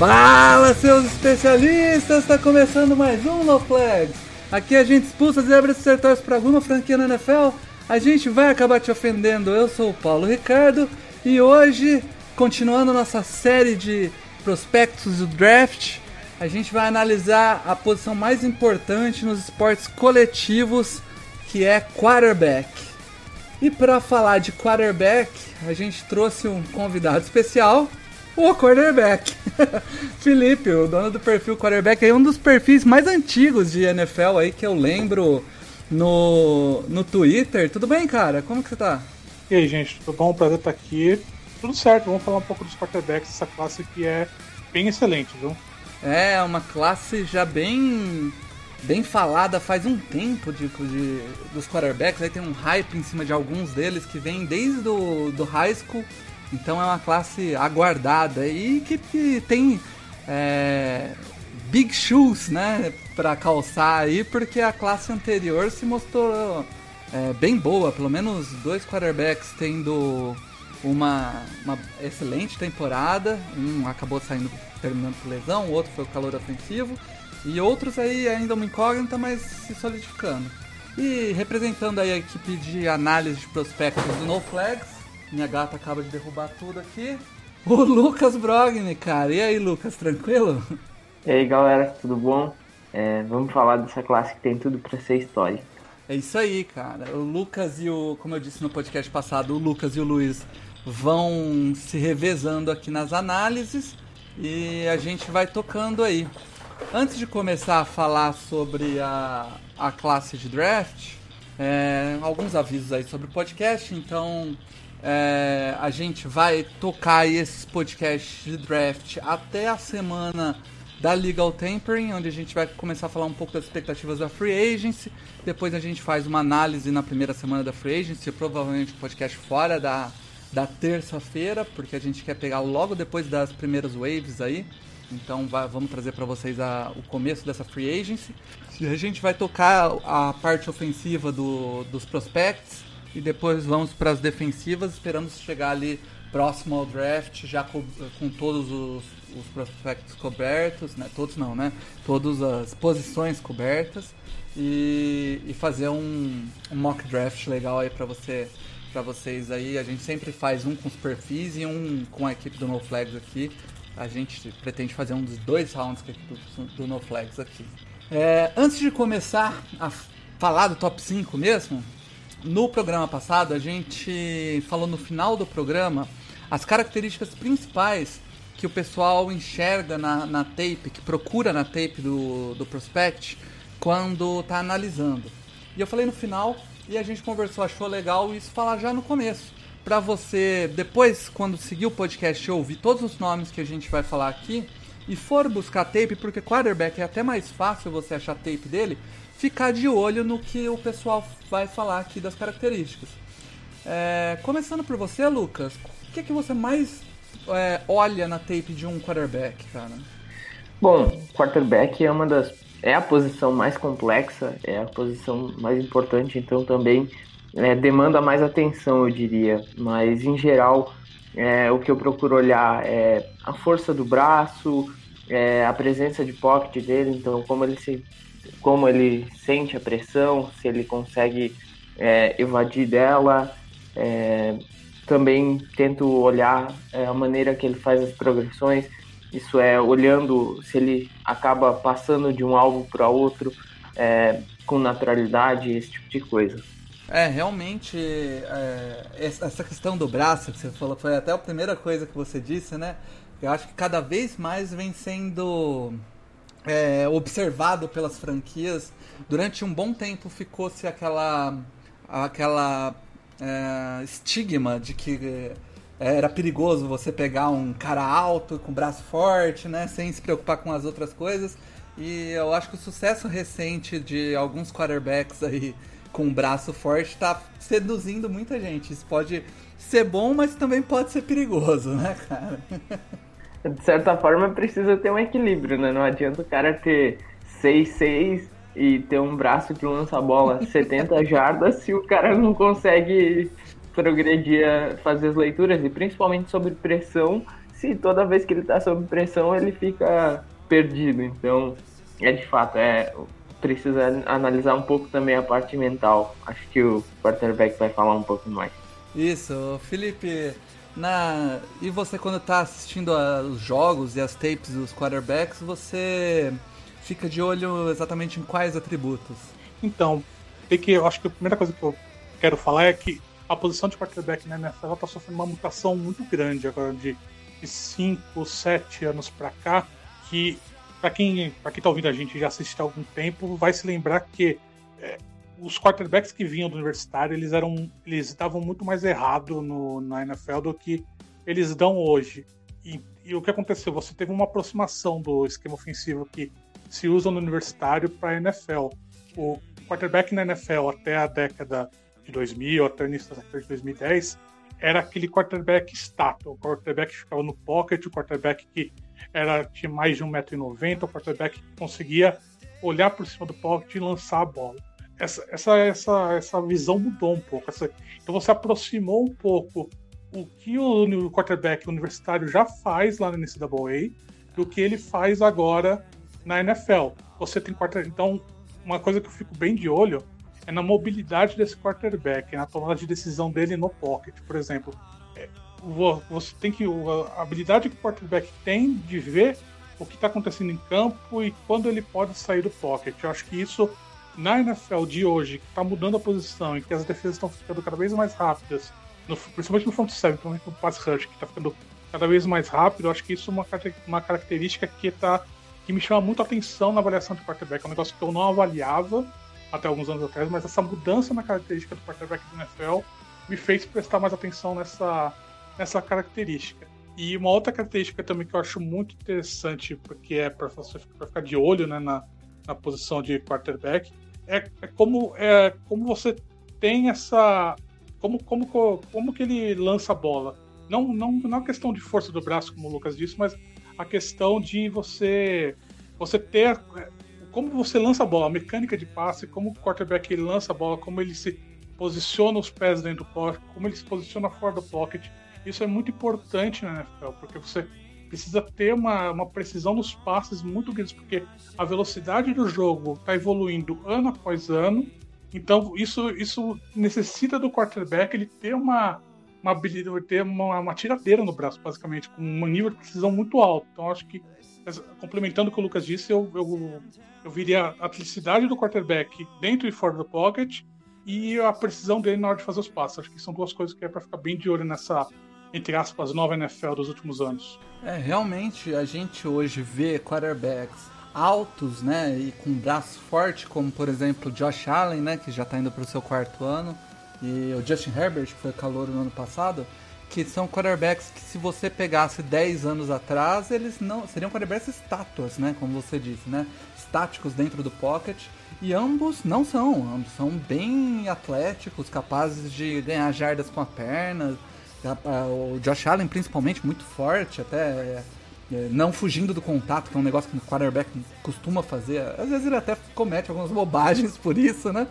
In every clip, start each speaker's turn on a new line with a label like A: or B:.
A: Fala, seus especialistas! Está começando mais um No Flags. Aqui a gente expulsa zebras e sertões para alguma franquia na NFL. A gente vai acabar te ofendendo. Eu sou o Paulo Ricardo e hoje, continuando nossa série de prospectos do draft, a gente vai analisar a posição mais importante nos esportes coletivos, que é quarterback. E para falar de quarterback, a gente trouxe um convidado especial, o quarterback. Felipe, o dono do perfil quarterback, é um dos perfis mais antigos de NFL aí que eu lembro no, no Twitter. Tudo bem, cara? Como que você tá?
B: E aí, gente, tudo bom? Prazer estar aqui. Tudo certo, vamos falar um pouco dos quarterbacks, essa classe que é bem excelente, viu?
A: É, uma classe já bem bem falada faz um tempo de, de, dos quarterbacks. Aí tem um hype em cima de alguns deles que vem desde do, do high school. Então é uma classe aguardada e que, que tem é, big shoes, né, para calçar aí, porque a classe anterior se mostrou é, bem boa. Pelo menos dois quarterbacks tendo uma, uma excelente temporada. Um acabou saindo terminando por lesão, o outro foi o calor ofensivo. E outros aí ainda uma incógnita, mas se solidificando. E representando aí a equipe de análise de prospectos do No Flags, minha gata acaba de derrubar tudo aqui. O Lucas Brogni, cara. E aí, Lucas, tranquilo?
C: E aí, galera, tudo bom? É, vamos falar dessa classe que tem tudo para ser história.
A: É isso aí, cara. O Lucas e o, como eu disse no podcast passado, o Lucas e o Luiz vão se revezando aqui nas análises e a gente vai tocando aí. Antes de começar a falar sobre a, a classe de draft, é, alguns avisos aí sobre o podcast. Então, é, a gente vai tocar esses podcasts de draft até a semana da Legal Tampering, onde a gente vai começar a falar um pouco das expectativas da Free Agency. Depois a gente faz uma análise na primeira semana da Free Agency, provavelmente um podcast fora da, da terça-feira, porque a gente quer pegar logo depois das primeiras waves aí. Então vai, vamos trazer para vocês a, o começo dessa Free Agency. E a gente vai tocar a parte ofensiva do, dos prospects e depois vamos para as defensivas. Esperamos chegar ali próximo ao draft, já com, com todos os, os prospectos cobertos, né? Todos não, né? Todas as posições cobertas e, e fazer um, um, mock draft legal aí para você para vocês aí. A gente sempre faz um com os perfis e um com a equipe do No Flags aqui. A gente pretende fazer um dos dois rounds do, do No Flags aqui. É, antes de começar a falar do top 5 mesmo, no programa passado, a gente falou no final do programa as características principais que o pessoal enxerga na, na tape, que procura na tape do, do prospect quando está analisando. E eu falei no final e a gente conversou, achou legal isso falar já no começo. Para você, depois, quando seguir o podcast, ouvir todos os nomes que a gente vai falar aqui e for buscar tape, porque quarterback é até mais fácil você achar tape dele, ficar de olho no que o pessoal vai falar aqui das características. É, começando por você, Lucas, o que, é que você mais é, olha na tape de um quarterback, cara?
C: Bom, quarterback é uma das é a posição mais complexa, é a posição mais importante, então também é, demanda mais atenção, eu diria. Mas em geral, é, o que eu procuro olhar é a força do braço, é, a presença de pocket dele, então como ele se como ele sente a pressão, se ele consegue é, evadir dela. É, também tento olhar é, a maneira que ele faz as progressões, isso é olhando se ele acaba passando de um alvo para outro é, com naturalidade, esse tipo de coisa.
A: É, realmente, é, essa questão do braço que você falou foi até a primeira coisa que você disse, né? Eu acho que cada vez mais vem sendo é, observado pelas franquias. Durante um bom tempo ficou-se aquela, aquela é, estigma de que era perigoso você pegar um cara alto, com braço forte, né? Sem se preocupar com as outras coisas. E eu acho que o sucesso recente de alguns quarterbacks aí com um braço forte tá seduzindo muita gente. Isso pode ser bom, mas também pode ser perigoso, né, cara?
C: De certa forma precisa ter um equilíbrio, né? Não adianta o cara ter 6-6 e ter um braço que lança a bola 70 jardas se o cara não consegue progredir a fazer as leituras e principalmente sobre pressão, se toda vez que ele está sob pressão ele fica perdido. Então, é de fato, é precisa analisar um pouco também a parte mental. Acho que o quarterback vai falar um pouco mais.
A: Isso, Felipe, na e você quando está assistindo os jogos e as tapes dos quarterbacks, você fica de olho exatamente em quais atributos?
B: Então, tem que eu acho que a primeira coisa que eu quero falar é que a posição de quarterback na NFL está sofrendo uma mutação muito grande agora de 5, 7 anos para cá, que para quem para quem tá ouvindo a gente já assiste há algum tempo, vai se lembrar que é, os quarterbacks que vinham do universitário, eles eram eles estavam muito mais errado no, na NFL do que eles dão hoje. E, e, o que aconteceu? Você teve uma aproximação do esquema ofensivo que se usa no universitário para a NFL. O quarterback na NFL até a década de 2000, até o início da década de 2010, era aquele quarterback status, o quarterback que ficava no pocket, o quarterback que era, tinha mais de 1,90m, o quarterback que conseguia olhar por cima do pocket e lançar a bola. Essa, essa, essa, essa visão mudou um pouco. Essa, então você aproximou um pouco o que o quarterback universitário já faz lá na NCAA do que ele faz agora na NFL. Você tem. Então, uma coisa que eu fico bem de olho é na mobilidade desse quarterback, na tomada de decisão dele no pocket, por exemplo. É, você tem que. A habilidade que o quarterback tem de ver o que está acontecendo em campo e quando ele pode sair do pocket. Eu acho que isso, na NFL de hoje, que está mudando a posição e que as defesas estão ficando cada vez mais rápidas, no, principalmente no front seven, principalmente no pass rush, que está ficando cada vez mais rápido, eu acho que isso é uma, uma característica que, tá, que me chama muito atenção na avaliação de quarterback. É um negócio que eu não avaliava até alguns anos atrás, mas essa mudança na característica do quarterback do NFL me fez prestar mais atenção nessa, nessa característica. E uma outra característica também que eu acho muito interessante, porque é para ficar de olho né, na, na posição de quarterback, é, é, como, é como você tem essa. Como, como, como que ele lança a bola. Não, não, não a questão de força do braço, como o Lucas disse, mas a questão de você você ter como você lança a bola, a mecânica de passe, como o quarterback ele lança a bola, como ele se posiciona os pés dentro do pocket, como ele se posiciona fora do pocket. Isso é muito importante na NFL, porque você precisa ter uma, uma precisão nos passes muito grandes, porque a velocidade do jogo está evoluindo ano após ano. Então isso, isso necessita do quarterback ele ter uma, uma habilidade, ter uma, uma tiradeira no braço, basicamente, com um nível de precisão muito alto. Então acho que complementando o que o Lucas disse, eu, eu, eu viria a atleticidade do quarterback dentro e fora do pocket e a precisão dele na hora de fazer os passos. Acho que são duas coisas que é para ficar bem de olho nessa, entre aspas, nova NFL dos últimos anos.
A: É, realmente a gente hoje vê quarterbacks altos, né, e com braço forte, como por exemplo Josh Allen, né, que já está indo para o seu quarto ano, e o Justin Herbert, que foi calor no ano passado que são quarterbacks que se você pegasse 10 anos atrás, eles não seriam quarterbacks estátuas, né, como você disse, né, estáticos dentro do pocket, e ambos não são, ambos são bem atléticos, capazes de ganhar jardas com a perna, o Josh Allen principalmente muito forte, até é, é, não fugindo do contato, que é um negócio que o quarterback costuma fazer. Às vezes ele até comete algumas bobagens por isso, né?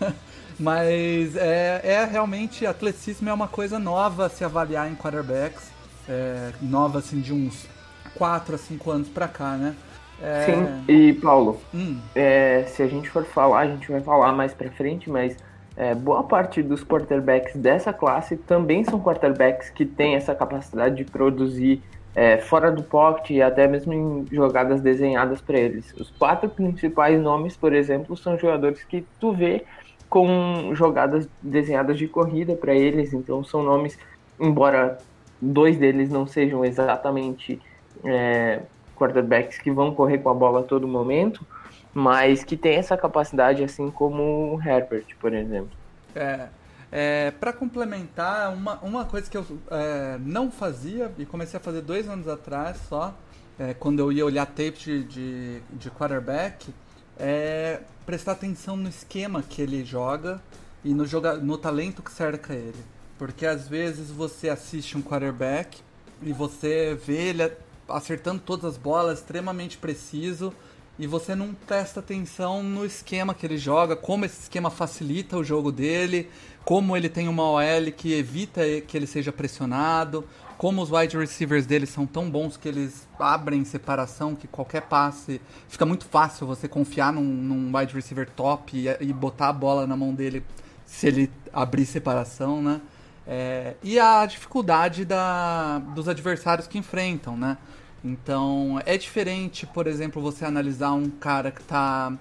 A: Mas é, é realmente, atleticismo é uma coisa nova a se avaliar em quarterbacks. É, nova assim de uns 4 a 5 anos pra cá, né?
C: É... Sim, e Paulo, hum. é, se a gente for falar, a gente vai falar mais pra frente, mas é, boa parte dos quarterbacks dessa classe também são quarterbacks que têm essa capacidade de produzir é, fora do pocket e até mesmo em jogadas desenhadas para eles. Os quatro principais nomes, por exemplo, são jogadores que tu vê com jogadas desenhadas de corrida para eles, então são nomes, embora dois deles não sejam exatamente é, quarterbacks que vão correr com a bola a todo momento, mas que tem essa capacidade, assim como o Herbert, por exemplo.
A: É, É, para complementar, uma, uma coisa que eu é, não fazia e comecei a fazer dois anos atrás só, é, quando eu ia olhar tape de, de, de quarterback, é prestar atenção no esquema que ele joga e no, joga, no talento que cerca ele. Porque às vezes você assiste um quarterback e você vê ele acertando todas as bolas, extremamente preciso, e você não presta atenção no esquema que ele joga, como esse esquema facilita o jogo dele, como ele tem uma OL que evita que ele seja pressionado, como os wide receivers dele são tão bons que eles abrem separação, que qualquer passe fica muito fácil você confiar num, num wide receiver top e, e, botar a bola na mão dele se ele abrir separação, né? É, e a dificuldade da, dos adversários que enfrentam, né? Então é diferente, por exemplo, você analisar um cara que está,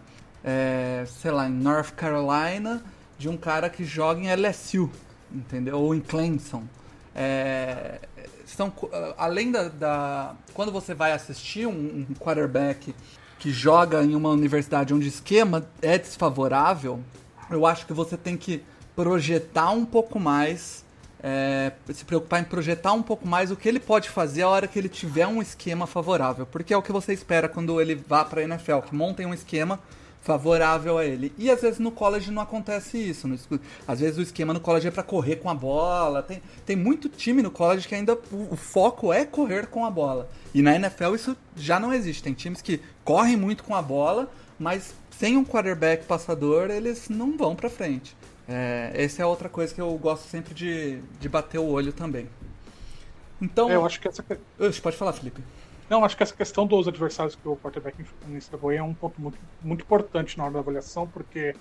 A: é, sei lá, em North Carolina de um cara que joga em LSU, entendeu? Ou em Clemson. É, são, além da, da, Quando você vai assistir um, um quarterback que joga em uma universidade onde o esquema é desfavorável, eu acho que você tem que projetar um pouco mais é, se preocupar em projetar um pouco mais o que ele pode fazer a hora que ele tiver um esquema favorável. Porque é o que você espera quando ele vá para a NFL, que montem um esquema favorável a ele. E às vezes no college não acontece isso. No, às vezes o esquema no college é para correr com a bola. Tem, tem muito time no college que ainda o, o, foco é correr com a bola. E na NFL isso já não existe. Tem times que correm muito com a bola, mas sem um quarterback passador eles não vão para frente. É, essa é outra coisa que eu gosto sempre de, de bater o olho também. Então.
B: É, eu acho que essa.
A: Pode falar, Felipe.
B: Não, acho que essa questão dos adversários que o quarterback enfrenta é um ponto muito, muito importante na hora da avaliação, porque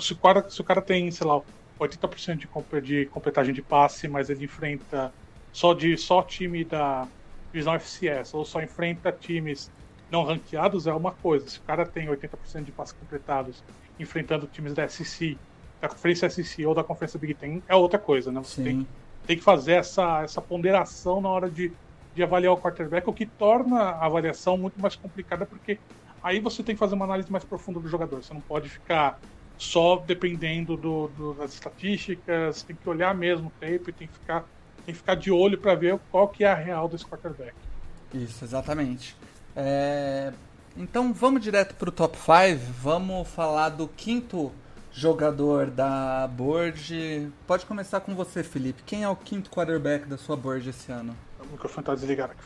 B: se o cara, se o cara tem, sei lá, 80% de, de completagem de passe, mas ele enfrenta só de só time da divisão FCS, ou só enfrenta times não ranqueados, é uma coisa. Se o cara tem 80% de passes completados enfrentando times da SC da conferência SEC ou da conferência Big Ten é outra coisa, né? Você tem, tem, que fazer essa, essa ponderação na hora de, de avaliar o quarterback, o que torna a avaliação muito mais complicada, porque aí você tem que fazer uma análise mais profunda do jogador. Você não pode ficar só dependendo do, do, das estatísticas, tem que olhar mesmo o tape, tem que ficar, tem que ficar de olho para ver qual que é a real desse quarterback.
A: Isso, exatamente. É... Então vamos direto para o top 5, vamos falar do quinto jogador da board. Pode começar com você, Felipe. Quem é o quinto quarterback da sua board esse ano?
B: O microfone tá desligado aqui.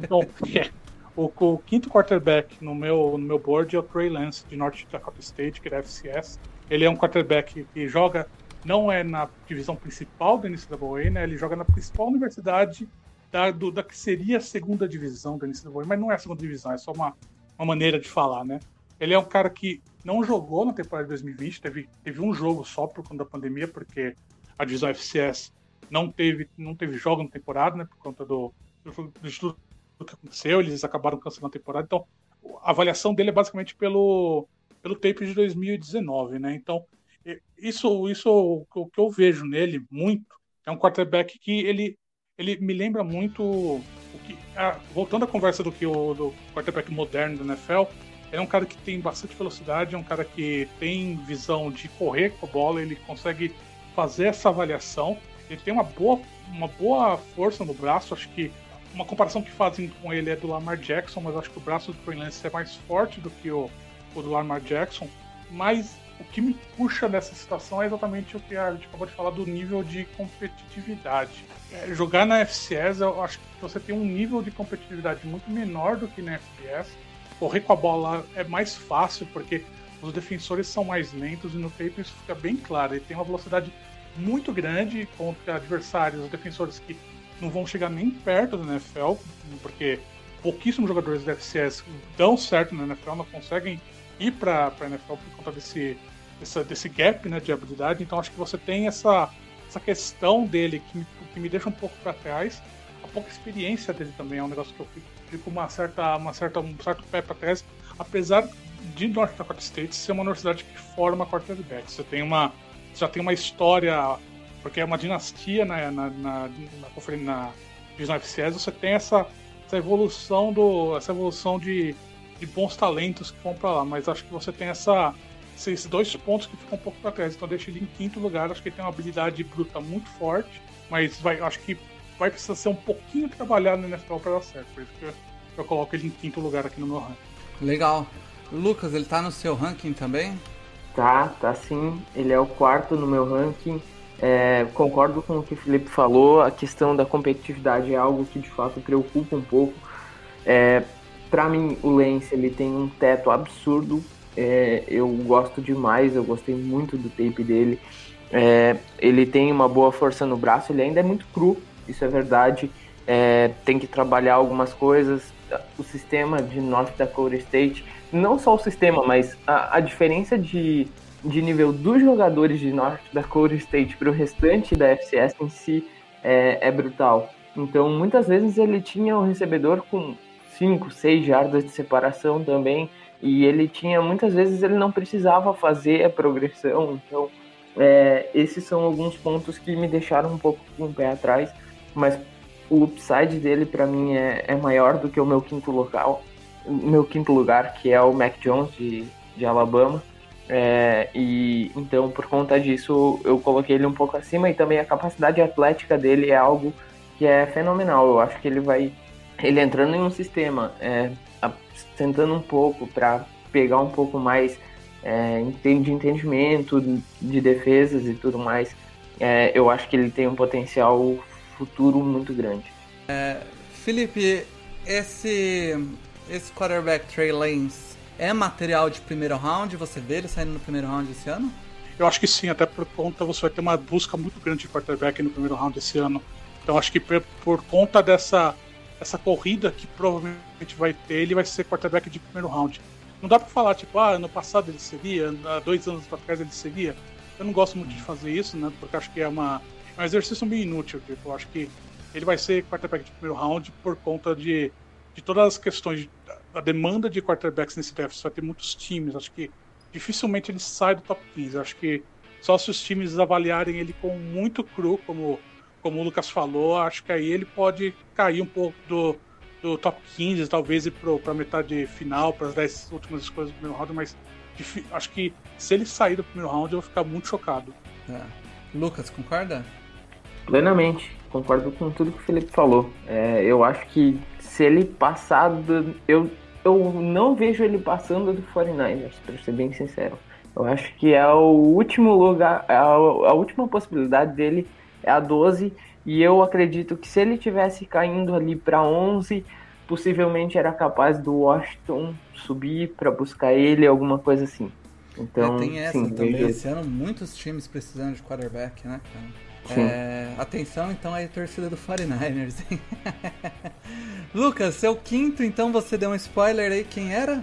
B: Então, é, o, o, quinto quarterback no meu, no meu board é o Trey Lance, de North Dakota State, que é da FCS. Ele é um quarterback que joga, não é na divisão principal da NCAA, né? Ele joga na principal universidade da, do, da que seria a segunda divisão da NCAA, mas não é a segunda divisão, é só uma, uma maneira de falar, né? Ele é um cara que não jogou na temporada de 2020, teve, teve um jogo só por conta da pandemia, porque a divisão FCS não teve, não teve jogo na temporada, né, por conta do, do, do que aconteceu, eles acabaram cancelando a temporada. Então, a avaliação dele é basicamente pelo, pelo tape de 2019, né? Então, isso, isso o que eu vejo nele muito é um quarterback que ele, ele me lembra muito o que, voltando à conversa do que o do quarterback moderno do NFL, é um cara que tem bastante velocidade, é um cara que tem visão de correr com a bola, ele consegue fazer essa avaliação. Ele tem uma boa, uma boa força no braço, acho que uma comparação que fazem com ele é do Lamar Jackson, mas acho que o braço do Trey Lance é mais forte do que o, o do Lamar Jackson. Mas o que me puxa nessa situação é exatamente o que a gente acabou de falar do nível de competitividade. É, jogar na FCS, eu acho que você tem um nível de competitividade muito menor do que na FPS correr com a bola é mais fácil, porque os defensores são mais lentos e no tape isso fica bem claro. Ele tem uma velocidade muito grande contra adversários, os defensores que não vão chegar nem perto do NFL, porque pouquíssimos jogadores da FCS dão certo na NFL, não conseguem ir para a NFL por conta desse, desse, desse gap né, de habilidade. Então acho que você tem essa, essa questão dele que me, que me deixa um pouco para trás. A pouca experiência dele também é um negócio que eu fico fica uma certa, uma certa, um certo pé para trás, apesar de North Dakota State ser uma universidade que forma quarterback. Você tem uma, já tem uma história, porque é uma dinastia na, na, na, na, na divisão FCS, você tem essa, essa evolução do, essa evolução de, de bons talentos que vão para lá. Mas acho que você tem essa, esses dois pontos que ficam um pouco para trás. Então eu deixo ele em quinto lugar. Acho que ele tem uma habilidade bruta muito forte, mas vai, acho que vai precisar ser um pouquinho trabalhado no NFL para dar certo. Por isso que eu, eu, coloco ele em quinto lugar aqui no meu ranking.
A: Legal. Lucas, ele tá no seu ranking também?
C: Tá, tá sim. Ele é o quarto no meu ranking. É, concordo com o que o Felipe falou. A questão da competitividade é algo que de fato preocupa um pouco. É, para mim, o Lance ele tem um teto absurdo é, eu gosto demais, eu gostei muito do tape dele. É, ele tem uma boa força no braço, ele ainda é muito cru, isso é verdade. É, tem que trabalhar algumas coisas. O sistema de North Dakota State, não só o sistema, mas a, a diferença de, de nível dos jogadores de North Dakota State para o restante da FCS em si é, é brutal. Então, muitas vezes ele tinha o recebedor com 5, 6 jardas de separação também e ele tinha, muitas vezes, ele não precisava fazer a progressão. Então, é, esses são alguns pontos que me deixaram um pouco com o pé atrás. Mas o upside dele, para mim, é, é, maior do que o meu quinto local, meu quinto lugar, que é o Mac Jones de, de Alabama. É, e então, por conta disso, eu coloquei ele um pouco acima. E também a capacidade atlética dele é algo que é fenomenal. Eu acho que ele vai. Ele entrando em um sistema é, tentando um pouco para pegar um pouco mais é, de entendimento de defesas e tudo mais, é, eu acho que ele tem um potencial futuro muito grande.
A: É, Felipe, esse, esse quarterback Trey Lance é material de primeiro round? Você vê ele saindo no primeiro round esse ano?
B: Eu acho que sim, até por conta você vai ter uma busca muito grande de quarterback no primeiro round esse ano. Então acho que por, por conta dessa essa corrida que provavelmente vai ter, ele vai ser quarterback de primeiro round. Não dá pra falar, tipo, ah, ano passado ele seria, há dois anos atrás ele seria. Eu não gosto muito de fazer isso, né? Porque acho que é, uma, um exercício meio inútil. Tipo, eu acho que ele vai ser quarterback de primeiro round por conta de, de todas as questões da demanda de quarterbacks nesse draft. Vai ter muitos times. Acho que dificilmente ele sai do top 15. Acho que só se os times avaliarem ele com muito cru, como como o Lucas falou, acho que aí ele pode cair um pouco do, do top 15, talvez ir para metade final, para as 10 últimas escolhas do primeiro round, mas acho que se ele sair do primeiro round eu vou ficar muito chocado.
A: É. Lucas, concorda?
C: Plenamente, concordo com tudo que o Felipe falou. É, eu acho que se ele passar do, eu, eu não vejo ele passando do 49ers, para ser bem sincero. Eu acho que é o último lugar, a, a última possibilidade dele é a 12 e eu acredito que se ele tivesse caindo ali para 11, possivelmente era capaz do Washington subir para buscar ele, alguma coisa assim. Então,
A: é, tem essa sim, também. Esse ano muitos times precisando de quarterback, né, cara? É, atenção então aí, torcida do 49ers. Lucas, seu quinto, então você deu um spoiler aí, quem era?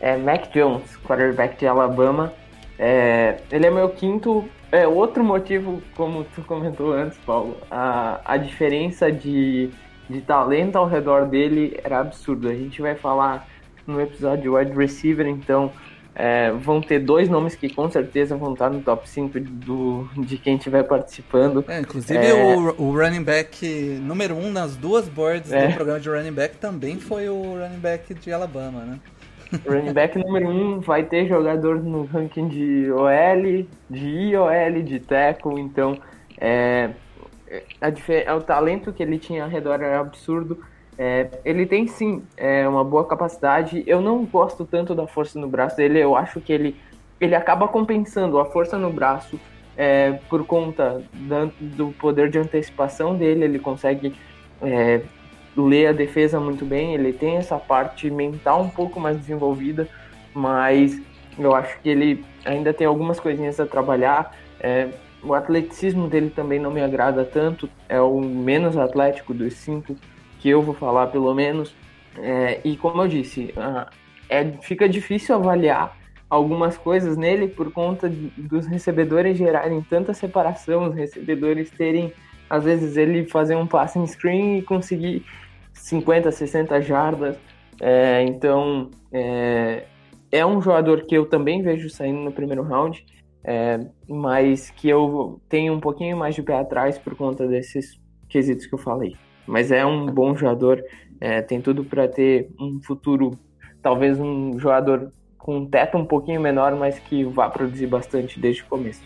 C: É Mac Jones, quarterback de Alabama. É, ele é meu quinto é, outro motivo, como tu comentou antes, Paulo, a, a diferença de, de talento ao redor dele era absurdo. A gente vai falar no episódio wide receiver, então é, vão ter dois nomes que com certeza vão estar no top 5 do, de quem estiver participando.
A: É, inclusive é... o, o, running back número um nas duas boards do é. programa de running back também foi o running back de Alabama, né?
C: Running back número 1 um vai ter jogador no ranking de OL, de IOL, de tackle, então é, a, é, o talento que ele tinha ao redor era absurdo. É, ele tem sim é, uma boa capacidade. Eu não gosto tanto da força no braço dele. Eu acho que ele, ele acaba compensando a força no braço é, por conta da, do poder de antecipação dele. Ele consegue é, lê a defesa muito bem, ele tem essa parte mental um pouco mais desenvolvida, mas eu acho que ele ainda tem algumas coisinhas a trabalhar. É, o atleticismo dele também não me agrada tanto, é o menos atlético dos cinco que eu vou falar, pelo menos. É, e como eu disse, é, fica difícil avaliar algumas coisas nele por conta de, dos recebedores gerarem tanta separação, os recebedores terem, às vezes, ele fazer um passing screen e conseguir 50, 60 jardas. É, então, é, é, um jogador que eu também vejo saindo no primeiro round, é, mas que eu tenho um pouquinho mais de pé atrás por conta desses quesitos que eu falei. Mas é um bom jogador, é, tem tudo para ter um futuro, talvez um jogador com um teto um pouquinho menor, mas que vá produzir bastante desde o começo.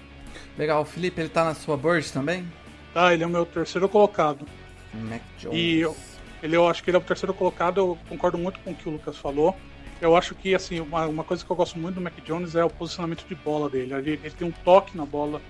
A: Legal, o Felipe, ele tá na sua board também?
B: Tá, ele é o meu terceiro colocado.
A: Mac Jones.
B: E eu, ele, eu acho que ele é o terceiro colocado, eu concordo muito com o que o Lucas falou. Eu acho que, assim, uma, uma coisa que eu gosto muito do Mac Jones é o posicionamento de bola dele. Ele, ele tem um toque na bola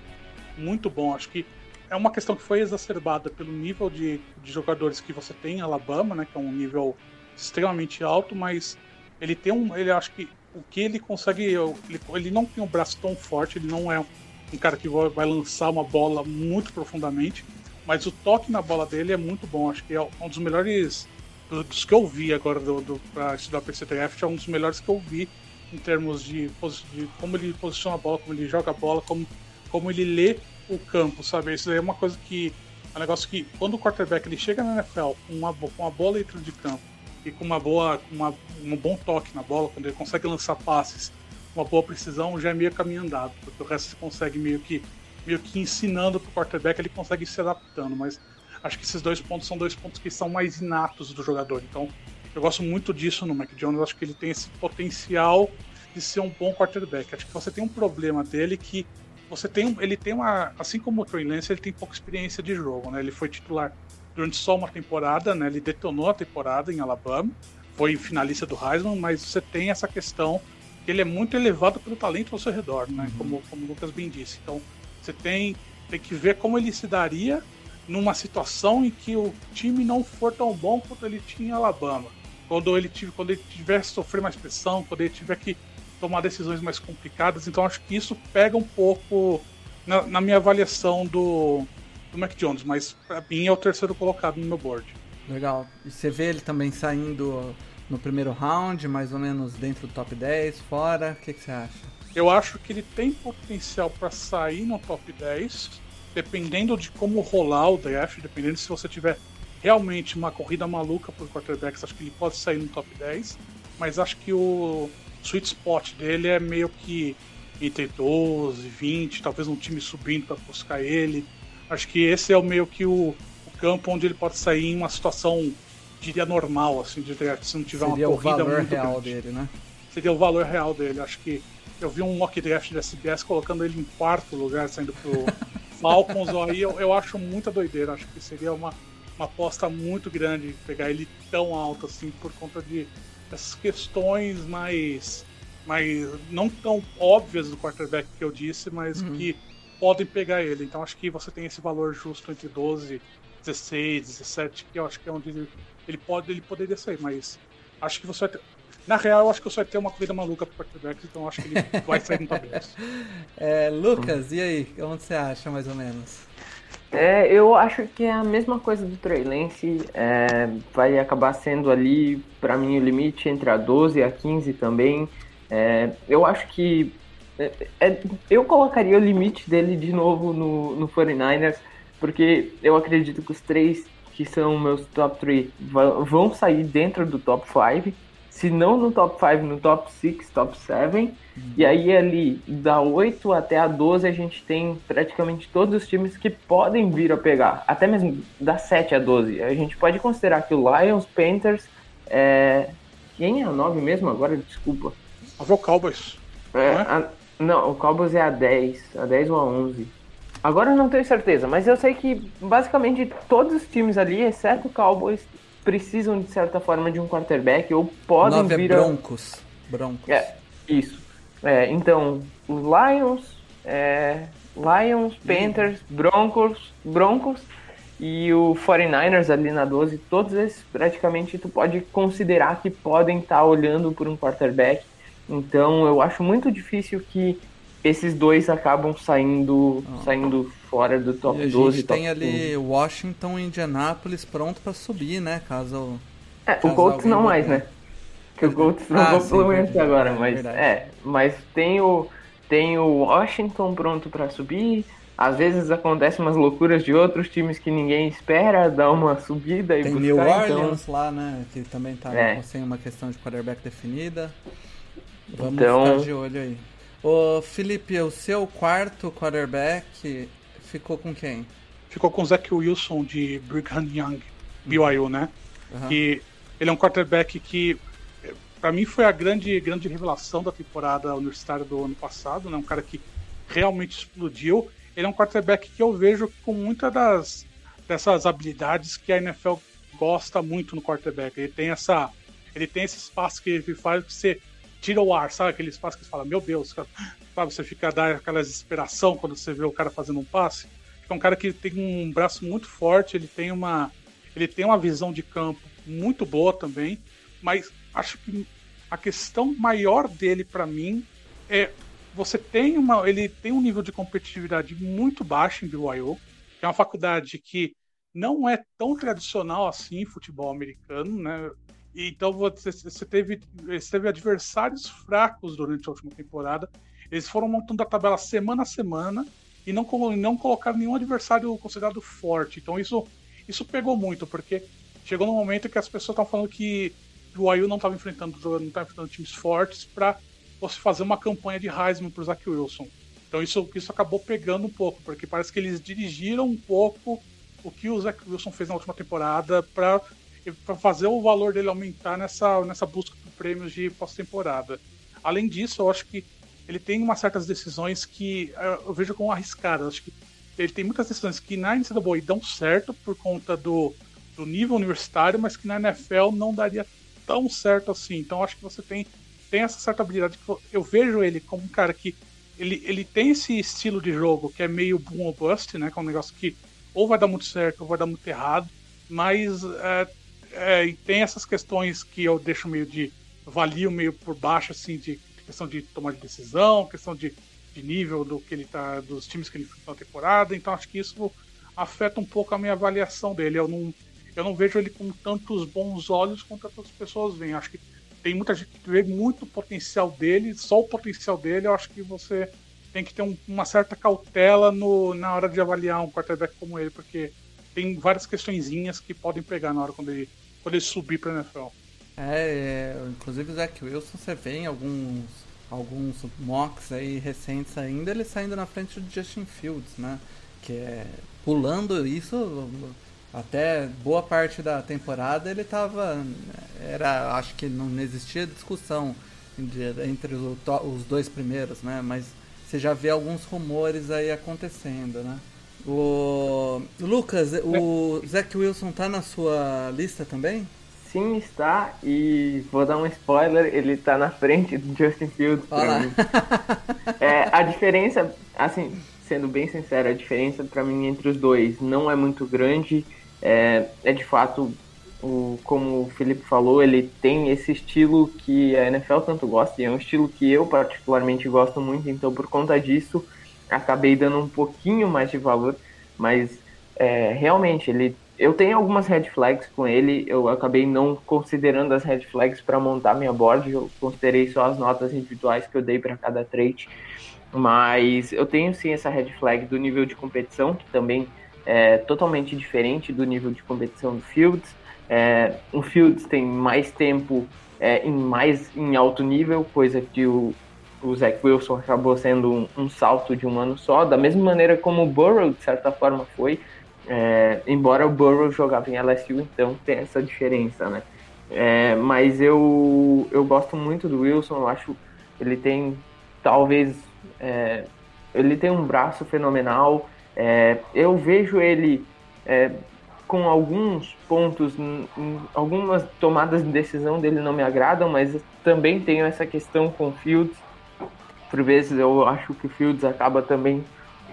B: muito bom. Acho que é uma questão que foi exacerbada pelo nível de, de jogadores que você tem em Alabama, né? Que é um nível extremamente alto, mas ele tem um. Ele acho que o que ele consegue. Ele, ele não tem um braço tão forte, ele não é um cara que vai, lançar uma bola muito profundamente, mas o toque na bola dele é muito bom. Acho que é um dos melhores dos que eu vi agora do, do, para estudar PC Draft, é um dos melhores que eu vi em termos de, de, como ele posiciona a bola, como ele joga a bola, como, como ele lê o campo, sabe? Isso daí é uma coisa que. É um negócio que quando o quarterback ele chega na NFL com uma, com uma bola dentro de campo e com uma boa, uma, um bom toque na bola, quando ele consegue lançar passes, uma boa precisão, já é meio caminho andado, porque o resto você consegue meio que meio que ensinando pro quarterback, ele consegue se adaptando, mas acho que esses dois pontos são dois pontos que são mais inatos do jogador. Então, eu gosto muito disso no Mac Jones, acho que ele tem esse potencial de ser um bom quarterback. Acho que você tem um problema dele que você tem ele tem uma assim como o Trey Lance, ele tem pouca experiência de jogo, né? Ele foi titular durante só uma temporada, né? Ele detonou a temporada em Alabama, foi finalista do Heisman, mas você tem essa questão que ele é muito elevado pelo talento ao seu redor, né? Uhum. Como, como o Lucas bem disse. Então, você tem, tem que ver como ele se daria numa situação em que o time não for tão bom quanto ele tinha em Alabama. Quando ele, tiver, quando ele tiver que sofrer mais pressão, quando ele tiver que tomar decisões mais complicadas. Então, acho que isso pega um pouco na, na minha avaliação do, do Mac Jones, mas para mim é o terceiro colocado no meu board.
A: Legal. E você vê ele também saindo no primeiro round, mais ou menos dentro do top 10, fora? O que, que você acha?
B: Eu acho que ele tem potencial para sair no top 10, dependendo de como rolar o draft, dependendo se você tiver realmente uma corrida maluca por quarterbacks, acho que ele pode sair no top 10, mas acho que o sweet spot dele é meio que entre 12, 20, talvez um time subindo para buscar ele. Acho que esse é o meio que o, o, campo onde ele pode sair em uma situação, diria, normal, assim, de draft, se não tiver
A: Seria
B: uma corrida
A: o valor
B: muito
A: real
B: grande.
A: dele, né?
B: Seria o valor real dele. Acho que eu vi um mock draft da CBS colocando ele em quarto lugar, saindo pro Falcons. aí eu, eu acho muita doideira. Acho que seria uma, uma aposta muito grande pegar ele tão alto assim por conta de essas questões mais, mais não tão óbvias do quarterback que eu disse, mas
A: Uhum.
B: que podem pegar ele. Então acho que você tem esse valor justo entre 12, 16, 17, que eu acho que é onde ele, ele pode ele poderia sair, mas acho que você vai ter, na real, eu acho que você vai ter uma corrida maluca pro quarterback, então eu acho que ele vai sair no top 10.
A: É, Lucas, e aí? Onde você acha, mais ou menos?
C: É, eu acho que é a mesma coisa do Trey Lance, é, vai acabar sendo ali, para mim, o limite entre a 12 e a 15 também. É, eu acho que é, é, eu colocaria o limite dele de novo no, no 49ers, porque eu acredito que os três que são meus top 3 vão sair dentro do top 5, se não no top 5, no top 6, top 7. E aí ali, da 8 até a 12, a gente tem praticamente todos os times que podem vir a pegar. Até mesmo da 7 a 12. A gente pode considerar que o Lions, Panthers, é... quem é a 9 mesmo agora? Desculpa.
B: A o Cowboys.
C: É,
B: Não é?
C: a- não, o Cowboys é a 10, a 10 ou a 11. Agora eu não tenho certeza, mas eu sei que basicamente todos os times ali, exceto o Cowboys, precisam de certa forma de um quarterback ou podem
A: Nove é
C: vir a...
A: Broncos. Broncos.
C: É, isso. É, então, os Lions, é, Lions, Panthers, Broncos, Broncos e o 49ers ali na 12, todos esses praticamente tu pode considerar que podem estar olhando por um quarterback. Então, eu acho muito difícil que esses dois acabam saindo, saindo fora do top
A: E a
C: 12.
A: gente
C: top
A: tem ali Washington e Indianápolis pronto pra subir, né? Caso.
C: 15. É, o
A: caso
C: Colts
A: alguém
C: não mais, né? Que o Colts não
A: Ah,
C: vou
A: sim,
C: agora, mas
A: Verdade.
C: é, mas tem o tem o Washington pronto pra subir. Às vezes acontecem umas loucuras de outros times que ninguém espera, dá uma subida e
A: Tem
C: buscar,
A: New
C: então-
A: Orleans lá, né? Que também tá
C: É.
A: sem uma questão de quarterback definida. Vamos
C: Então-
A: ficar de olho aí. Ô, Felipe, o seu quarto quarterback ficou com quem?
B: Ficou com o Zach Wilson de Brigham Young, BYU, né?
A: Aham.
B: Que ele é um quarterback que para mim foi a grande, grande revelação da temporada universitária do ano passado, né? Um cara que realmente explodiu. Ele é um quarterback que eu vejo com muitas das dessas habilidades que a NFL gosta muito no quarterback. Ele tem essa, ele tem esse espaço que ele faz que você tira o ar, sabe? Aquele espaço que você fala, meu Deus, sabe? Você fica dar aquela desesperação quando você vê o cara fazendo um passe. É um cara que tem um braço muito forte, ele tem uma, ele tem uma visão de campo muito boa também, mas acho que a questão maior dele para mim é você tem uma, ele tem um nível de competitividade muito baixo em BYU, que é uma faculdade que não é tão tradicional assim futebol americano, né? Então você, teve, você teve adversários fracos durante a última temporada. Eles foram montando a tabela semana a semana e não, não colocaram nenhum adversário considerado forte. Então isso, isso pegou muito, porque chegou no momento que as pessoas estavam falando que o Ayu não estava enfrentando, não enfrentando times fortes para você fazer uma campanha de Heisman para o Zach Wilson. Então isso, isso acabou pegando um pouco, porque parece que eles dirigiram um pouco o que o Zach Wilson fez na última temporada para fazer o valor dele aumentar nessa, nessa busca por prêmios de pós-temporada. Além disso, eu acho que ele tem umas certas decisões que eh, eu vejo como arriscadas. Acho que ele tem muitas decisões que na NCAA dão certo por conta do, do nível universitário, mas que na NFL não daria tão certo assim. Então acho que você tem, tem essa certa habilidade. Eu vejo ele como um cara que ele, ele tem esse estilo de jogo que é meio boom or bust, né? Que é um negócio que ou vai dar muito certo ou vai dar muito errado. Mas é, é, tem essas questões que eu deixo meio de valio meio por baixo, assim, de questão de tomar de decisão, questão de, de nível do que ele tá, dos times que ele enfrentou na temporada. Então acho que isso afeta um pouco a minha avaliação dele. Eu não, eu não vejo ele com tantos bons olhos quanto outras pessoas veem. Acho que tem muita gente que vê muito potencial dele, só o potencial dele, eu acho que você tem que ter um, uma certa cautela no, na hora de avaliar um quarterback como ele, porque tem várias questõezinhas que podem pegar na hora quando ele, ele subir para NFL.
A: É, é, inclusive o Zach Wilson, você vê em alguns, alguns mocks aí recentes ainda, ele saindo na frente do Justin Fields, né? Que é pulando isso até boa parte da temporada ele tava era acho que não existia discussão entre os dois primeiros né mas você já vê alguns rumores aí acontecendo né o Lucas o Zach Wilson tá na sua lista também?
C: Sim está. E vou dar um spoiler ele tá na frente do Justin Fields é, a diferença assim sendo bem sincero a diferença para mim entre os dois não é muito grande. É, é de fato, o, como o Felipe falou, ele tem esse estilo que a NFL tanto gosta, e é um estilo que eu particularmente gosto muito, então por conta disso acabei dando um pouquinho mais de valor, mas é, realmente ele eu tenho algumas red flags com ele, eu acabei não considerando as red flags para montar minha board, eu considerei só as notas individuais que eu dei para cada trade, mas eu tenho sim essa red flag do nível de competição, que também é totalmente diferente do nível de competição do Fields. É, o Fields tem mais tempo é, em mais em alto nível, coisa que o, o Zach Wilson acabou sendo um, um, salto de um ano só, da mesma maneira como o Burrow, de certa forma, foi. É, embora o Burrow jogava em LSU, então tem essa diferença, né? É, mas eu, eu gosto muito do Wilson, eu acho ele tem talvez é, ele tem um braço fenomenal, é, eu vejo ele é, com alguns pontos, algumas tomadas de decisão dele não me agradam, mas também tenho essa questão com Fields. Por vezes eu acho que o Fields acaba também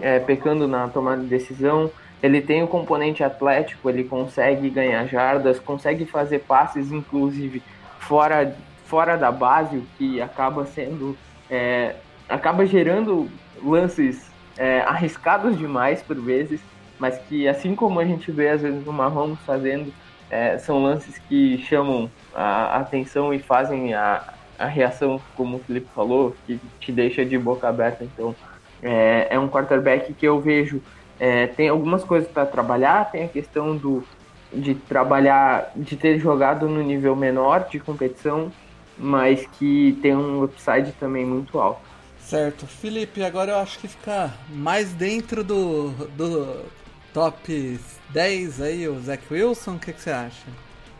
C: é, pecando na tomada de decisão. Ele tem o componente atlético, ele consegue ganhar jardas, consegue fazer passes, inclusive fora, fora da base, o que acaba sendo. É, acaba gerando lances é, arriscados demais por vezes, mas que assim como a gente vê às vezes o Mahomes fazendo, é, são lances que chamam a atenção e fazem a, a reação, como o Felipe falou, que te deixa de boca aberta. Então é, é um quarterback que eu vejo é, tem algumas coisas para trabalhar, tem a questão do de trabalhar, de ter jogado no nível menor de competição, mas que tem um upside também muito alto.
A: Certo. Felipe, agora eu acho que fica mais dentro do, do top 10 aí, o Zach Wilson. O que, que você acha?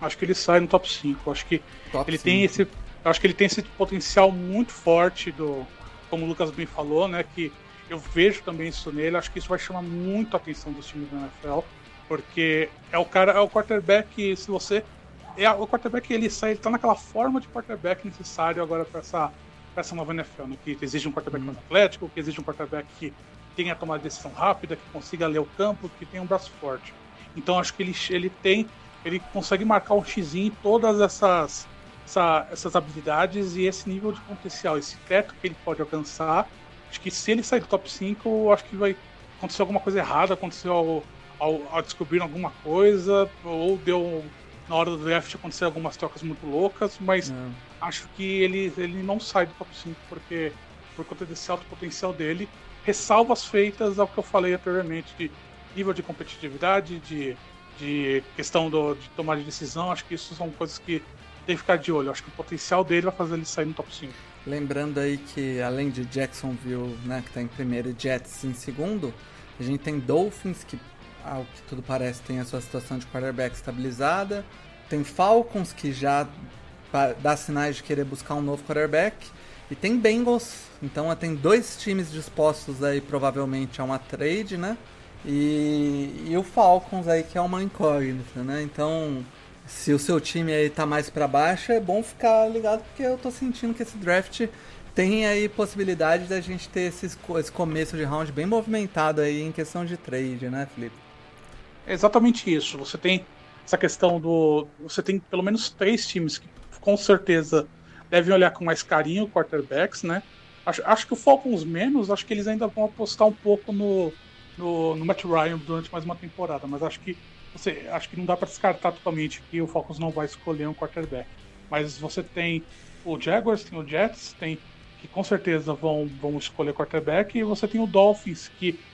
B: Acho que ele sai no top 5. Acho que top ele 5. tem esse. Eu acho que ele tem esse potencial muito forte do, como o Lucas bem falou, né? Que eu vejo também isso nele. Acho que isso vai chamar muito a atenção dos times da NFL, porque é o cara, é o quarterback. Se você é o quarterback, ele sai, ele tá naquela forma de quarterback necessário agora para essa, pra essa nova NFL, né? Que exige um quarterback mais atlético, que exige um quarterback que tenha tomada de decisão rápida, que consiga ler o campo, que tenha um braço forte. Então acho que ele, ele tem, ele consegue marcar um x em todas essas essa, essas habilidades e esse nível de potencial, esse teto que ele pode alcançar. Acho que se ele sair do top 5, acho que vai acontecer alguma coisa errada, aconteceu ao, ao, ao descobrir alguma coisa, ou deu na hora do draft acontecer algumas trocas muito loucas, mas não. acho que ele, ele não sai do top 5 porque por conta desse alto potencial dele, ressalvas feitas ao que eu falei anteriormente de nível de competitividade, de, de questão do, de tomar de decisão, acho que isso são coisas que tem que ficar de olho. Acho que o potencial dele vai fazer ele sair no top 5.
A: Lembrando aí que além de Jacksonville, né, que está em primeiro, e Jets em segundo, a gente tem Dolphins, que ao que tudo parece tem a sua situação de quarterback estabilizada. Tem Falcons, que já dá sinais de querer buscar um novo quarterback. E tem Bengals, então tem dois times dispostos aí provavelmente a uma trade, né? E, e o Falcons aí que é uma incógnita, né? Então se o seu time aí tá mais para baixo, é bom ficar ligado porque eu tô sentindo que esse draft tem aí possibilidade da gente ter esse esse começo de round bem movimentado aí em questão de trade, né, Felipe?
B: É exatamente isso. Você tem essa questão do. Você tem pelo menos três times que com certeza devem olhar com mais carinho quarterbacks, né? Acho, acho que o Falcons menos, acho que eles ainda vão apostar um pouco no, no, no Matt Ryan durante mais uma temporada, mas acho que você, acho que não dá para descartar totalmente que o Falcons não vai escolher um quarterback. Mas você tem o Jaguars, tem o Jets, tem que com certeza vão, vão escolher quarterback, e você tem o Dolphins, que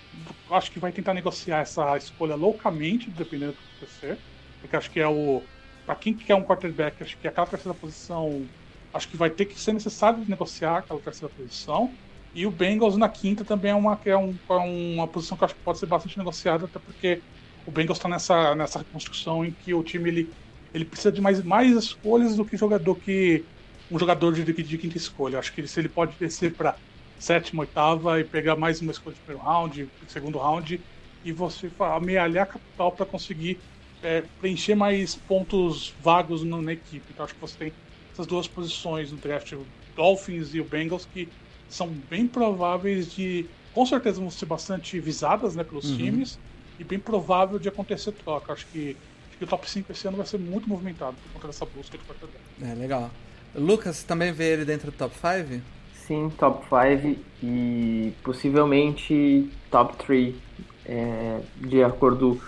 B: acho que vai tentar negociar essa escolha loucamente, dependendo do que acontecer. Porque acho que é o. Para quem quer um quarterback, acho que aquela terceira posição. Acho que vai ter que ser necessário negociar aquela terceira posição. E o Bengals na quinta também é uma, é, um, é uma posição que acho que pode ser bastante negociada, até porque o Bengals está nessa, nessa reconstrução em que o time ele, ele precisa de mais, mais escolhas do que jogador que um jogador de, de quinta escolha. Acho que se ele pode descer para sétima, oitava e pegar mais uma escolha de primeiro round, segundo round, e você amealhar capital para conseguir é, preencher mais pontos vagos no, na equipe. Então acho que você tem essas duas posições no draft, o Dolphins e o Bengals, que são bem prováveis de. Com certeza vão ser bastante visadas né, pelos uhum. times e bem provável de acontecer troca. Acho que, acho que o top 5 esse ano vai ser muito movimentado por conta dessa busca de quarterback.
A: É, legal. Lucas, também vê ele dentro do top 5?
C: Sim, top 5 e possivelmente top 3, é, de acordo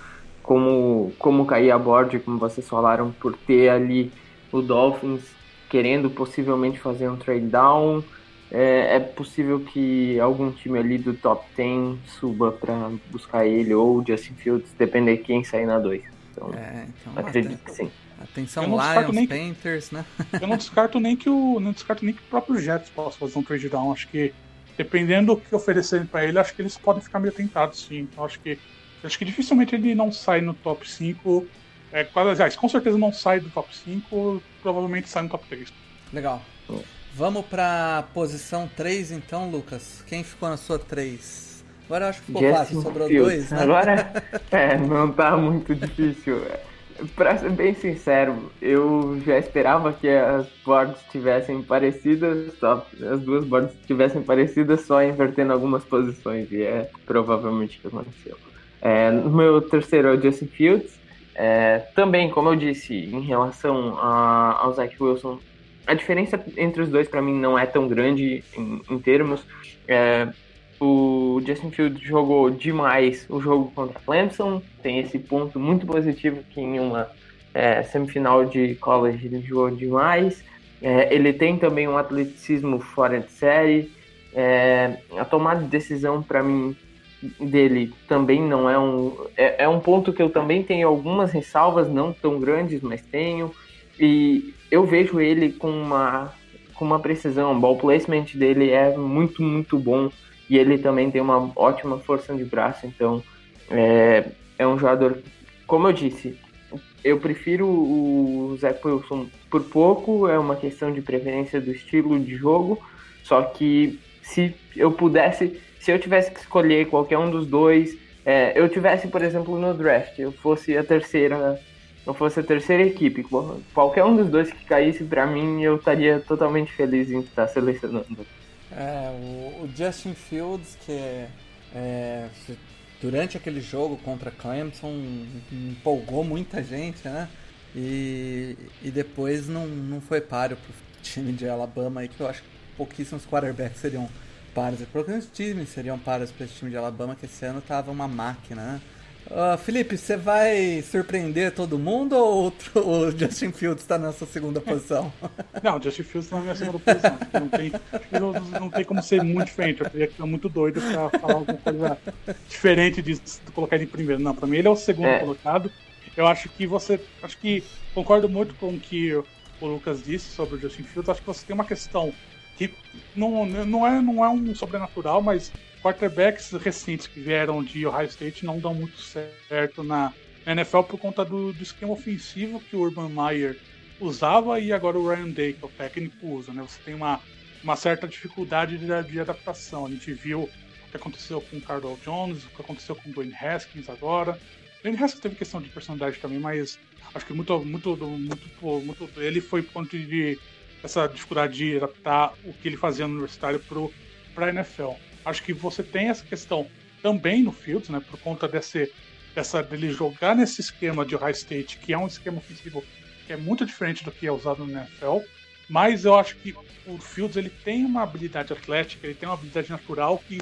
C: com como cair a board, como vocês falaram, por ter ali o Dolphins querendo possivelmente fazer um trade down, é, é, possível que algum time ali do top 10 suba para buscar ele ou Justin Fields, depender de quem sair na 2. Então, é, então acredito que sim.
A: Atenção Lions, nem Panthers, né?
B: eu não descarto nem que o não descarto nem que o próprio Jets possa fazer um trade down. Acho que dependendo do que oferecerem para ele, acho que eles podem ficar meio tentados, sim. Então acho que acho que dificilmente ele não sai no top 5. É, quase, aliás, com certeza não sai do top 5, provavelmente sai no top 3.
A: Legal. Vamos pra posição 3 então, Lucas. Quem ficou na sua 3? Agora eu acho que ficou Justin fácil, sobrou Fields. dois, né?
C: Agora, é, não tá muito difícil. Pra ser bem sincero, eu já esperava que as boards tivessem parecidas, só as duas boards tivessem parecidas, só invertendo algumas posições, e é provavelmente o que aconteceu. É, no meu terceiro é o Justin Fields. É, também, como eu disse, em relação a, ao Zach Wilson, a diferença entre os dois para mim não é tão grande em, em termos. É, o Justin Fields jogou demais o jogo contra Clemson, tem esse ponto muito positivo que em uma é, semifinal de college ele jogou demais. É, ele tem também um atleticismo fora de série. É, a tomada de decisão para mim dele também não é um é, é um ponto que eu também tenho algumas ressalvas não tão grandes mas tenho e eu vejo ele com uma, com uma precisão. O ball placement dele é muito, muito bom. E ele também tem uma ótima força de braço. Então, é, é um jogador, como eu disse, eu prefiro o Zach Wilson por pouco, é uma questão de preferência do estilo de jogo, só que se eu pudesse, se eu tivesse que escolher qualquer um dos dois, é, eu tivesse, por exemplo, no draft, eu fosse a terceira, eu fosse a terceira equipe, qualquer um dos dois que caísse para mim, eu estaria totalmente feliz em estar selecionando.
A: É, o, o Justin Fields, que é, é, durante aquele jogo contra Clemson empolgou muita gente, né? E, e depois não, não foi páreo pro time de Alabama aí, que eu acho que pouquíssimos quarterbacks seriam pares. Pouquíssimos times seriam pares para esse time de Alabama, que esse ano tava uma máquina, né? Uh, Felipe, você vai surpreender todo mundo ou o Justin Fields está nessa segunda posição?
B: Não, o Justin Fields está na minha segunda posição. Não tem, não, não tem como ser muito diferente. Eu teria que estar muito doido para falar alguma coisa diferente de, de colocar ele em primeiro. Não, para mim ele é o segundo é. colocado. Eu acho que você. Acho que concordo muito com o que o Lucas disse sobre o Justin Fields. Acho que você tem uma questão que não, não, é, não é um sobrenatural, mas quarterbacks recentes que vieram de Ohio State não dão muito certo na, NFL por conta do, do, esquema ofensivo que o Urban Meyer usava e agora o Ryan Day, que é o técnico, usa. Né? Você tem uma, uma certa dificuldade de, de adaptação. A gente viu o que aconteceu com o Cardell Jones, o que aconteceu com o Dwayne Haskins agora. Dwayne Haskins teve questão de personalidade também, mas acho que muito, muito, muito, muito ele foi ponto de essa dificuldade de adaptar o que ele fazia no universitário para a NFL. Acho que você tem essa questão também no Fields, né, por conta desse, dessa, dele jogar nesse esquema de High State, que é um esquema ofensivo que é muito diferente do que é usado no NFL. Mas eu acho que o Fields ele tem uma habilidade atlética, ele tem uma habilidade natural que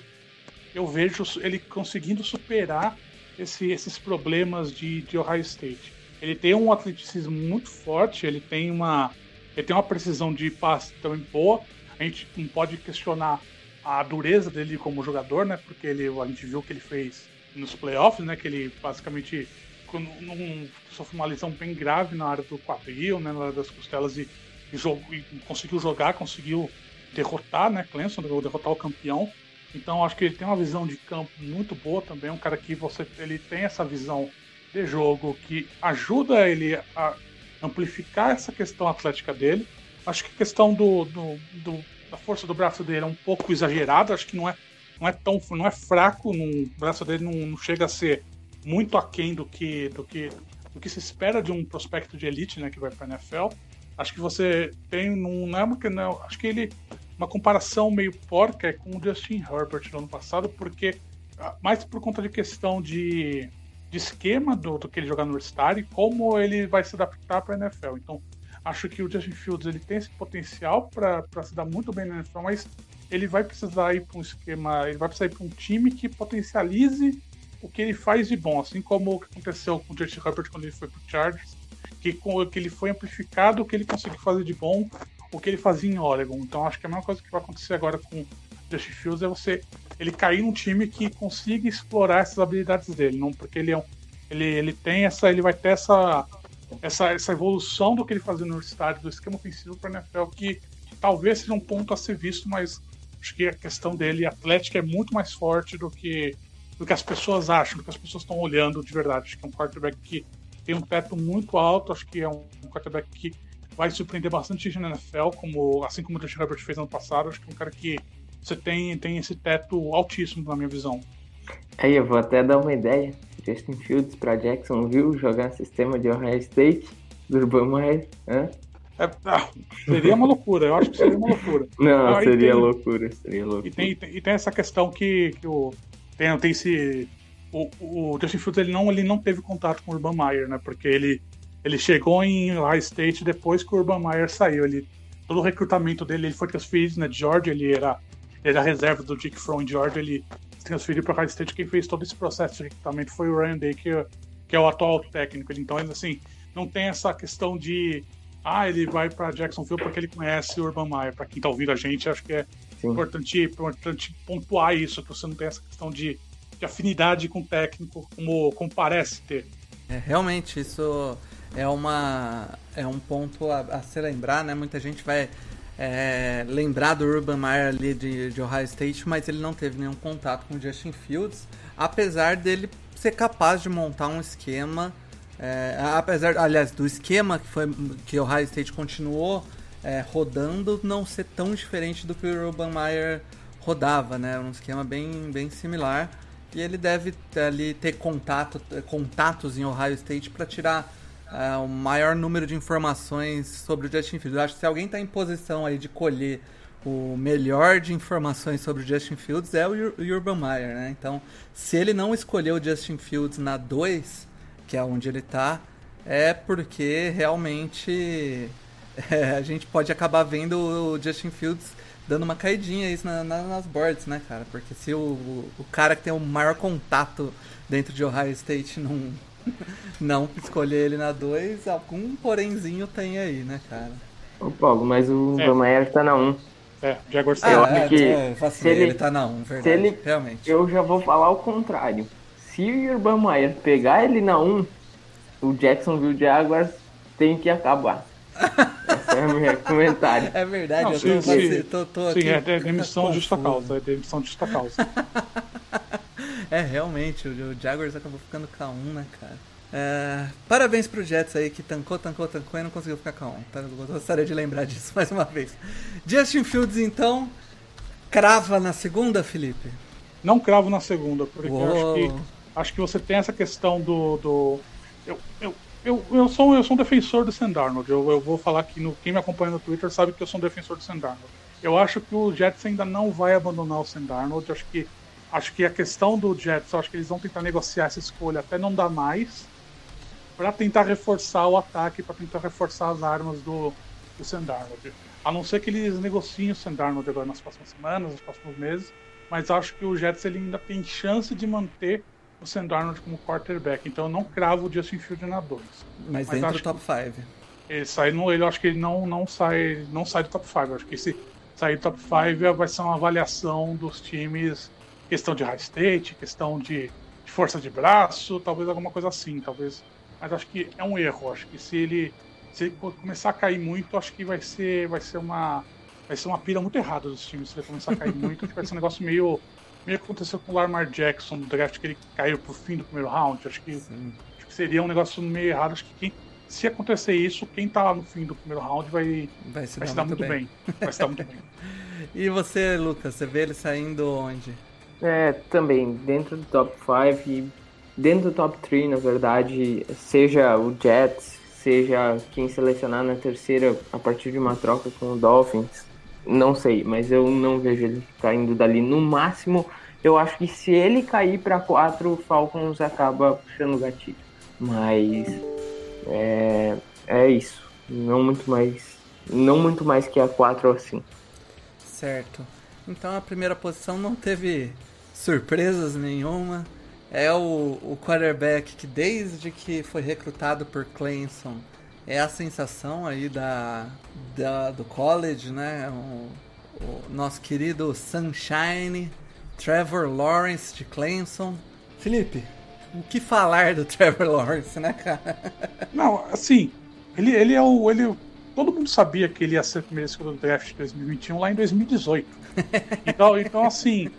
B: eu vejo ele conseguindo superar esse, esses problemas de, de Ohio State. Ele tem um atleticismo muito forte, ele tem uma, ele tem uma precisão de passe também boa. A gente não pode questionar a dureza dele como jogador, né? Porque ele, a gente viu o que ele fez nos playoffs, né? Que ele basicamente num, sofreu uma lesão bem grave na área do quadril, né? Na área das costelas e, e, e conseguiu jogar, conseguiu derrotar, né? Clemson, derrotar o campeão. Então acho que ele tem uma visão de campo muito boa também, um cara que você ele tem essa visão de jogo que ajuda ele a amplificar essa questão atlética dele. Acho que a questão do, do, do a força do braço dele é um pouco exagerada, acho que não é, não é tão não é fraco, o braço dele não, não, chega a ser muito aquém do que, do que do que se espera de um prospecto de elite, né, que vai para NFL. Acho que você tem não é uma não, acho que ele uma comparação meio porca é com o Justin Herbert no ano passado, porque ah, mais por conta de questão de, de esquema do, do que ele jogar no universitário e como ele vai se adaptar para a NFL. Então, Acho que o Justin Fields ele tem esse potencial para se dar muito bem na NFL, mas ele vai precisar ir para um esquema, ele vai precisar ir para um time que potencialize o que ele faz de bom, assim como o que aconteceu com o Justin Herbert quando ele foi para o Chargers, que, com, que ele foi amplificado o que ele conseguiu fazer de bom, o que ele fazia em Oregon. Então acho que a mesma coisa que vai acontecer agora com Justin Fields é você ele cair num time que consiga explorar essas habilidades dele, não porque ele é um, ele, ele tem essa, ele vai ter essa essa, essa evolução do que ele fazia no universitário, do esquema ofensivo para NFL, que, talvez seja um ponto a ser visto, mas acho que a questão dele, atlética, é muito mais forte do que, do que as pessoas acham, do que as pessoas estão olhando de verdade. Acho que é um quarterback que tem um teto muito alto, acho que é um, um quarterback que vai surpreender bastante gente na NFL, como, assim como o Justin Herbert fez ano passado. Acho que é um cara que você tem, tem esse teto altíssimo, na minha visão.
C: Aí eu vou até dar uma ideia. Justin Fields para Jacksonville jogar sistema de Ohio State do Urban Meyer.
B: É, ah, seria uma loucura, eu acho que seria uma loucura.
C: Não, ah, seria tem, loucura, seria loucura.
B: E tem, e tem essa questão que, que o, tem, tem esse. O, o Justin Fields ele não, ele não teve contato com o Urban Meyer, né? Porque ele, ele chegou em Ohio State depois que o Urban Meyer saiu. Ele, todo o recrutamento dele ele foi transferido né, de Georgia, ele era, ele era reserva do Dick Fromm em Georgia, ele transferiu para Ohio State, quem fez todo esse processo de recrutamento foi o Ryan Day, que, que é o atual técnico. Então, assim, não tem essa questão de ah, ele vai para Jacksonville porque ele conhece o Urban Meyer. Para quem está ouvindo a gente, acho que é importante, importante pontuar isso, que você não tem essa questão de, de afinidade com o técnico, como, como parece ter.
A: É, realmente, isso é, uma, é um ponto a, a se lembrar, né? Muita gente vai é, lembrar do Urban Meyer ali de, de, Ohio State, mas ele não teve nenhum contato com o Justin Fields, apesar dele ser capaz de montar um esquema É, apesar, aliás, do esquema que, foi, que Ohio State continuou é, rodando não ser tão diferente do que o Urban Meyer rodava, né? Um esquema bem, bem similar. E ele deve ali ter contato, contatos em Ohio State para tirar uh, o maior número de informações sobre o Justin Fields. Eu acho que se alguém está em posição aí de colher o melhor de informações sobre o Justin Fields é o Urban Meyer, né? Então, se ele não escolheu o Justin Fields na 2, que é onde ele está, é porque realmente é, a gente pode acabar vendo o Justin Fields dando uma caidinha isso na, na, nas boards, né, cara? Porque se o, o cara que tem o maior contato dentro de Ohio State não, não escolher ele na 2, algum porémzinho tem aí, né, cara?
C: Ô, Paulo, mas o é. Romayer tá na 1. Um.
B: É, Jaguars
A: ah, eu é, que é, se ele, ele tá na 1, um, verdade, ele, realmente.
C: Eu já vou falar o contrário. Se o Urban Meyer pegar ele na 1, um, o Jacksonville Jaguars tem que acabar. É meu comentário.
A: É verdade,
B: Não,
A: eu
B: tô, sim, tô, tô sim, aqui. Sim, é demissão de justa causa. É demissão de justa causa.
A: é, realmente, o Jaguars acabou ficando K1, né, cara? É, parabéns pro Jets aí que tancou, tancou, tancou e não conseguiu ficar K1. Tá? Eu gostaria de lembrar disso mais uma vez. Justin Fields, então, crava na segunda, Felipe?
B: Não cravo na segunda, porque acho que, acho que você tem essa questão do. do eu, eu, eu, eu, sou, eu sou um defensor do Sam Darnold. Eu, eu vou falar que no, quem me acompanha no Twitter sabe que eu sou um defensor do Sam Darnold. Eu acho que o Jets ainda não vai abandonar o Sam Darnold. Acho que, acho que a questão do Jets, acho que eles vão tentar negociar essa escolha até não dar mais, para tentar reforçar o ataque, para tentar reforçar as armas do, do Sam Darnold. A não ser que eles negociem o Sam Darnold agora nas próximas semanas, nos próximos meses, mas acho que o Jets ele ainda tem chance de manter o Sam Darnold como quarterback. Então eu não cravo o Justin Field na 2.
A: Mas, mas entra o top 5.
B: Ele sai no, ele acho que ele não, não sai não sai do top 5. Acho que se sair do top 5 vai ser uma avaliação dos times, questão de high state, questão de, de força de braço, talvez alguma coisa assim, talvez. Mas acho que é um erro. Acho que se ele se ele começar a cair muito, acho que vai ser vai ser uma vai ser uma pira muito errada dos times se ele começar a cair muito, acho que vai ser um negócio meio meio que aconteceu com o Lamar Jackson no draft, que ele caiu pro fim do primeiro round. Acho que, acho que seria um negócio meio errado. Acho que quem, se acontecer isso, quem tá lá no fim do primeiro round vai, vai se, vai dar, se dar muito, bem. bem. Vai se dar muito bem.
A: E você, Lucas, você vê ele saindo onde?
C: É, também, dentro do top 5 e dentro do top 3, na verdade, seja o Jets, seja quem selecionar na terceira a partir de uma troca com o Dolphins, não sei, mas eu não vejo ele caindo dali. No máximo, eu acho que se ele cair para 4, o Falcons acaba puxando o gatilho. Mas é, é isso. Não muito mais. Não muito mais que a 4 assim.
A: Certo. Então a primeira posição não teve surpresas nenhuma. É o, o quarterback que desde que foi recrutado por Clemson é a sensação aí da, da do college, né? O, o, nosso querido Sunshine, Trevor Lawrence de Clemson. Felipe, o que falar do Trevor Lawrence, né, cara?
B: Não, assim, ele, ele é o. Ele, todo mundo sabia que ele ia ser o primeiro escolha do draft de 2021 lá em 2018. então, então, assim,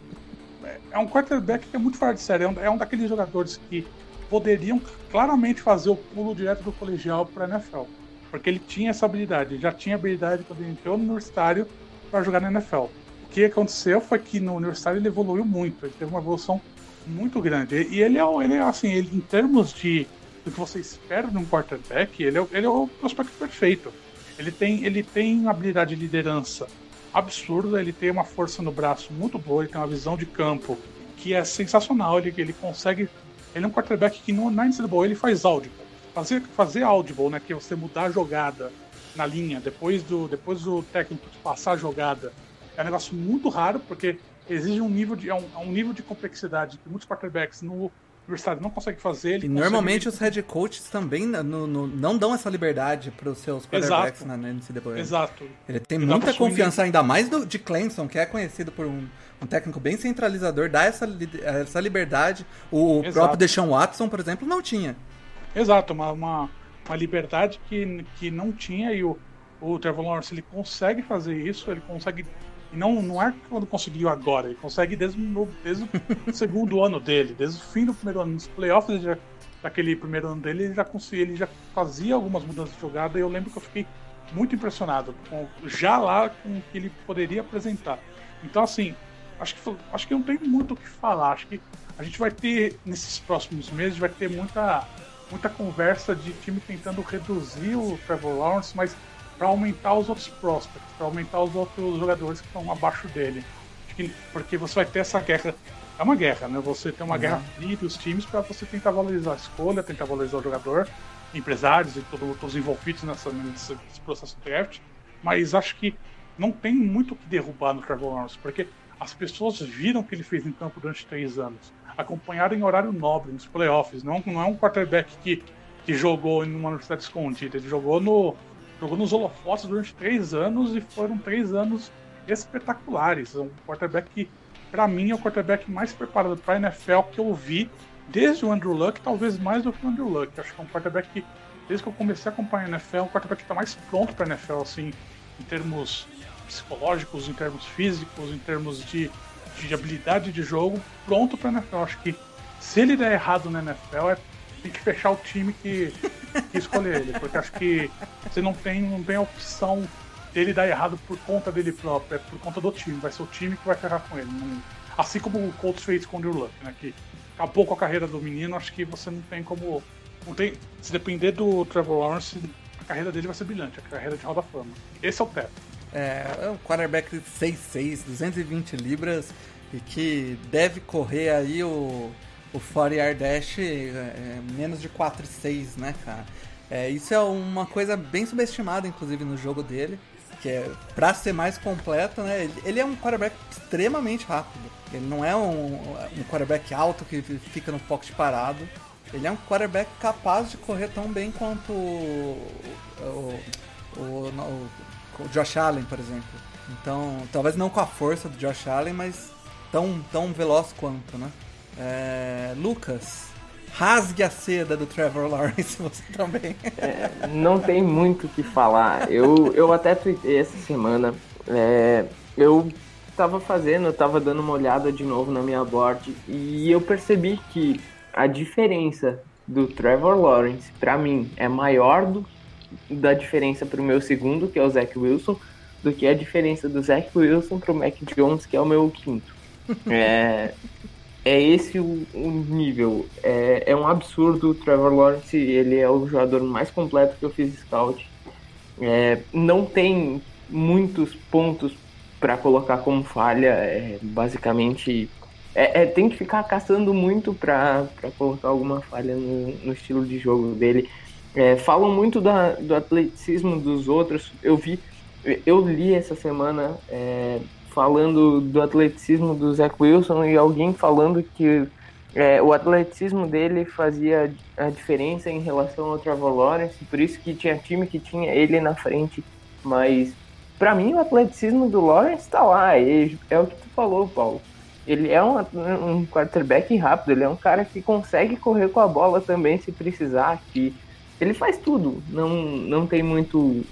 B: é um quarterback que é muito fora de série. É um, é um daqueles jogadores que poderiam claramente fazer o pulo direto do colegial para NFL. Porque ele tinha essa habilidade, já tinha habilidade quando ele entrou no universitário para jogar na NFL. O que aconteceu foi que no universitário ele evoluiu muito, ele teve uma evolução muito grande. E ele é, ele é assim, ele, em termos de do que você espera de um quarterback, ele é, ele é o prospecto perfeito. Ele tem, ele tem uma habilidade de liderança absurda, ele tem uma força no braço muito boa, ele tem uma visão de campo que é sensacional, ele, ele consegue ele é um quarterback que no, na NCAA ele faz audible. Fazer, fazer audible, né, que é você mudar a jogada na linha, depois do, depois do técnico passar a jogada, é um negócio muito raro, porque exige um nível de, é um, é um nível de complexidade que muitos quarterbacks no universitário não conseguem fazer.
A: e normalmente os head coaches também no, no, não dão essa liberdade para os seus quarterbacks Exato. na, NCAA.
B: Exato.
A: Ele tem muita confiança, ainda mais do, de Clemson, que é conhecido por um um técnico bem centralizador, dá essa, essa liberdade. O Exato. próprio Deshaun Watson, por exemplo, não tinha.
B: Exato, uma, uma, uma, liberdade que, que não tinha e o, o Trevor Lawrence ele consegue fazer isso, ele consegue não, não é quando conseguiu agora, ele consegue desde, o, desde o segundo ano dele, desde o fim do primeiro ano. Nos playoffs já, daquele primeiro ano dele, ele já conseguia, ele já fazia algumas mudanças de jogada e eu lembro que eu fiquei muito impressionado com, já lá com o que ele poderia apresentar. Então, assim, acho que, acho que não tem muito o que falar. Acho que a gente vai ter, nesses próximos meses, vai ter muita, muita conversa de time tentando reduzir o Trevor Lawrence, mas para aumentar os outros prospects, para aumentar os outros jogadores que estão abaixo dele. Que, porque você vai ter essa guerra. É uma guerra, né? Você tem uma uhum. guerra fria entre os times para você tentar valorizar a escolha, tentar valorizar o jogador, empresários e todo, todos envolvidos nessa, nesse processo de draft. Mas acho que não tem muito o que derrubar no Trevor Lawrence, porque as pessoas viram o que ele fez em campo durante três anos, acompanharam em horário nobre, nos playoffs. Não, não é um quarterback que, que jogou em uma universidade escondida, ele jogou, no, jogou nos holofotes durante três anos e foram três anos espetaculares. É um quarterback que, para mim, é o quarterback mais preparado para a NFL que eu vi desde o Andrew Luck, talvez mais do que o Andrew Luck. Acho que é um quarterback que, desde que eu comecei a acompanhar a NFL, é um quarterback que está mais pronto para a NFL, assim, em termos psicológicos, em termos físicos, em termos de, de habilidade de jogo, pronto para NFL. Acho que se ele der errado na NFL, é, tem que fechar o time que, que escolher ele, porque acho que você não tem, não tem a opção dele dar errado por conta dele próprio, é por conta do time. Vai ser o time que vai ferrar com ele. Não, assim como o Colts fez com o Drew Luck, né? Que acabou com a carreira do menino, acho que você não tem como. Não tem, se depender do Trevor Lawrence, a carreira dele vai ser brilhante, a carreira de Hall da Fama. Esse é o teto.
A: É, é um quarterback 6'6, 220 libras e que deve correr aí o, o 40 yard dash é, menos de 4,6, né, cara? É, isso é uma coisa bem subestimada, inclusive, no jogo dele. Que é, pra ser mais completo, né? Ele, ele é um quarterback extremamente rápido. Ele não é um, um quarterback alto que fica no pocket parado. Ele é um quarterback capaz de correr tão bem quanto o, o, o, o o Josh Allen, por exemplo. Então, talvez não com a força do Josh Allen, mas tão, tão veloz quanto, né? É, Lucas, rasgue a seda do Trevor Lawrence, você também.
C: É, não tem muito o que falar. Eu, eu até tuitei essa semana. É, eu tava fazendo, eu tava dando uma olhada de novo na minha board e eu percebi que a diferença do Trevor Lawrence, para mim, é maior do da diferença para o meu segundo, que é o Zach Wilson, do que a diferença do Zach Wilson para o Mac Jones, que é o meu quinto. É, é esse o, o nível. É, é, um absurdo. O Trevor Lawrence ele é o jogador mais completo que eu fiz scout. É, não tem muitos pontos para colocar como falha. É, basicamente, é, é, tem que ficar caçando muito para colocar alguma falha no, no estilo de jogo dele. É, falam muito da, do atleticismo dos outros. Eu vi, eu li essa semana é, falando do atleticismo do Zach Wilson e alguém falando que é, o atleticismo dele fazia a diferença em relação ao Trevor Lawrence, por isso que tinha time que tinha ele na frente. Mas para mim o atleticismo do Lawrence está lá, é, é o que tu falou, Paulo. Ele é um, um quarterback rápido, ele é um cara que consegue correr com a bola também se precisar, que ele faz tudo, não, não tem muito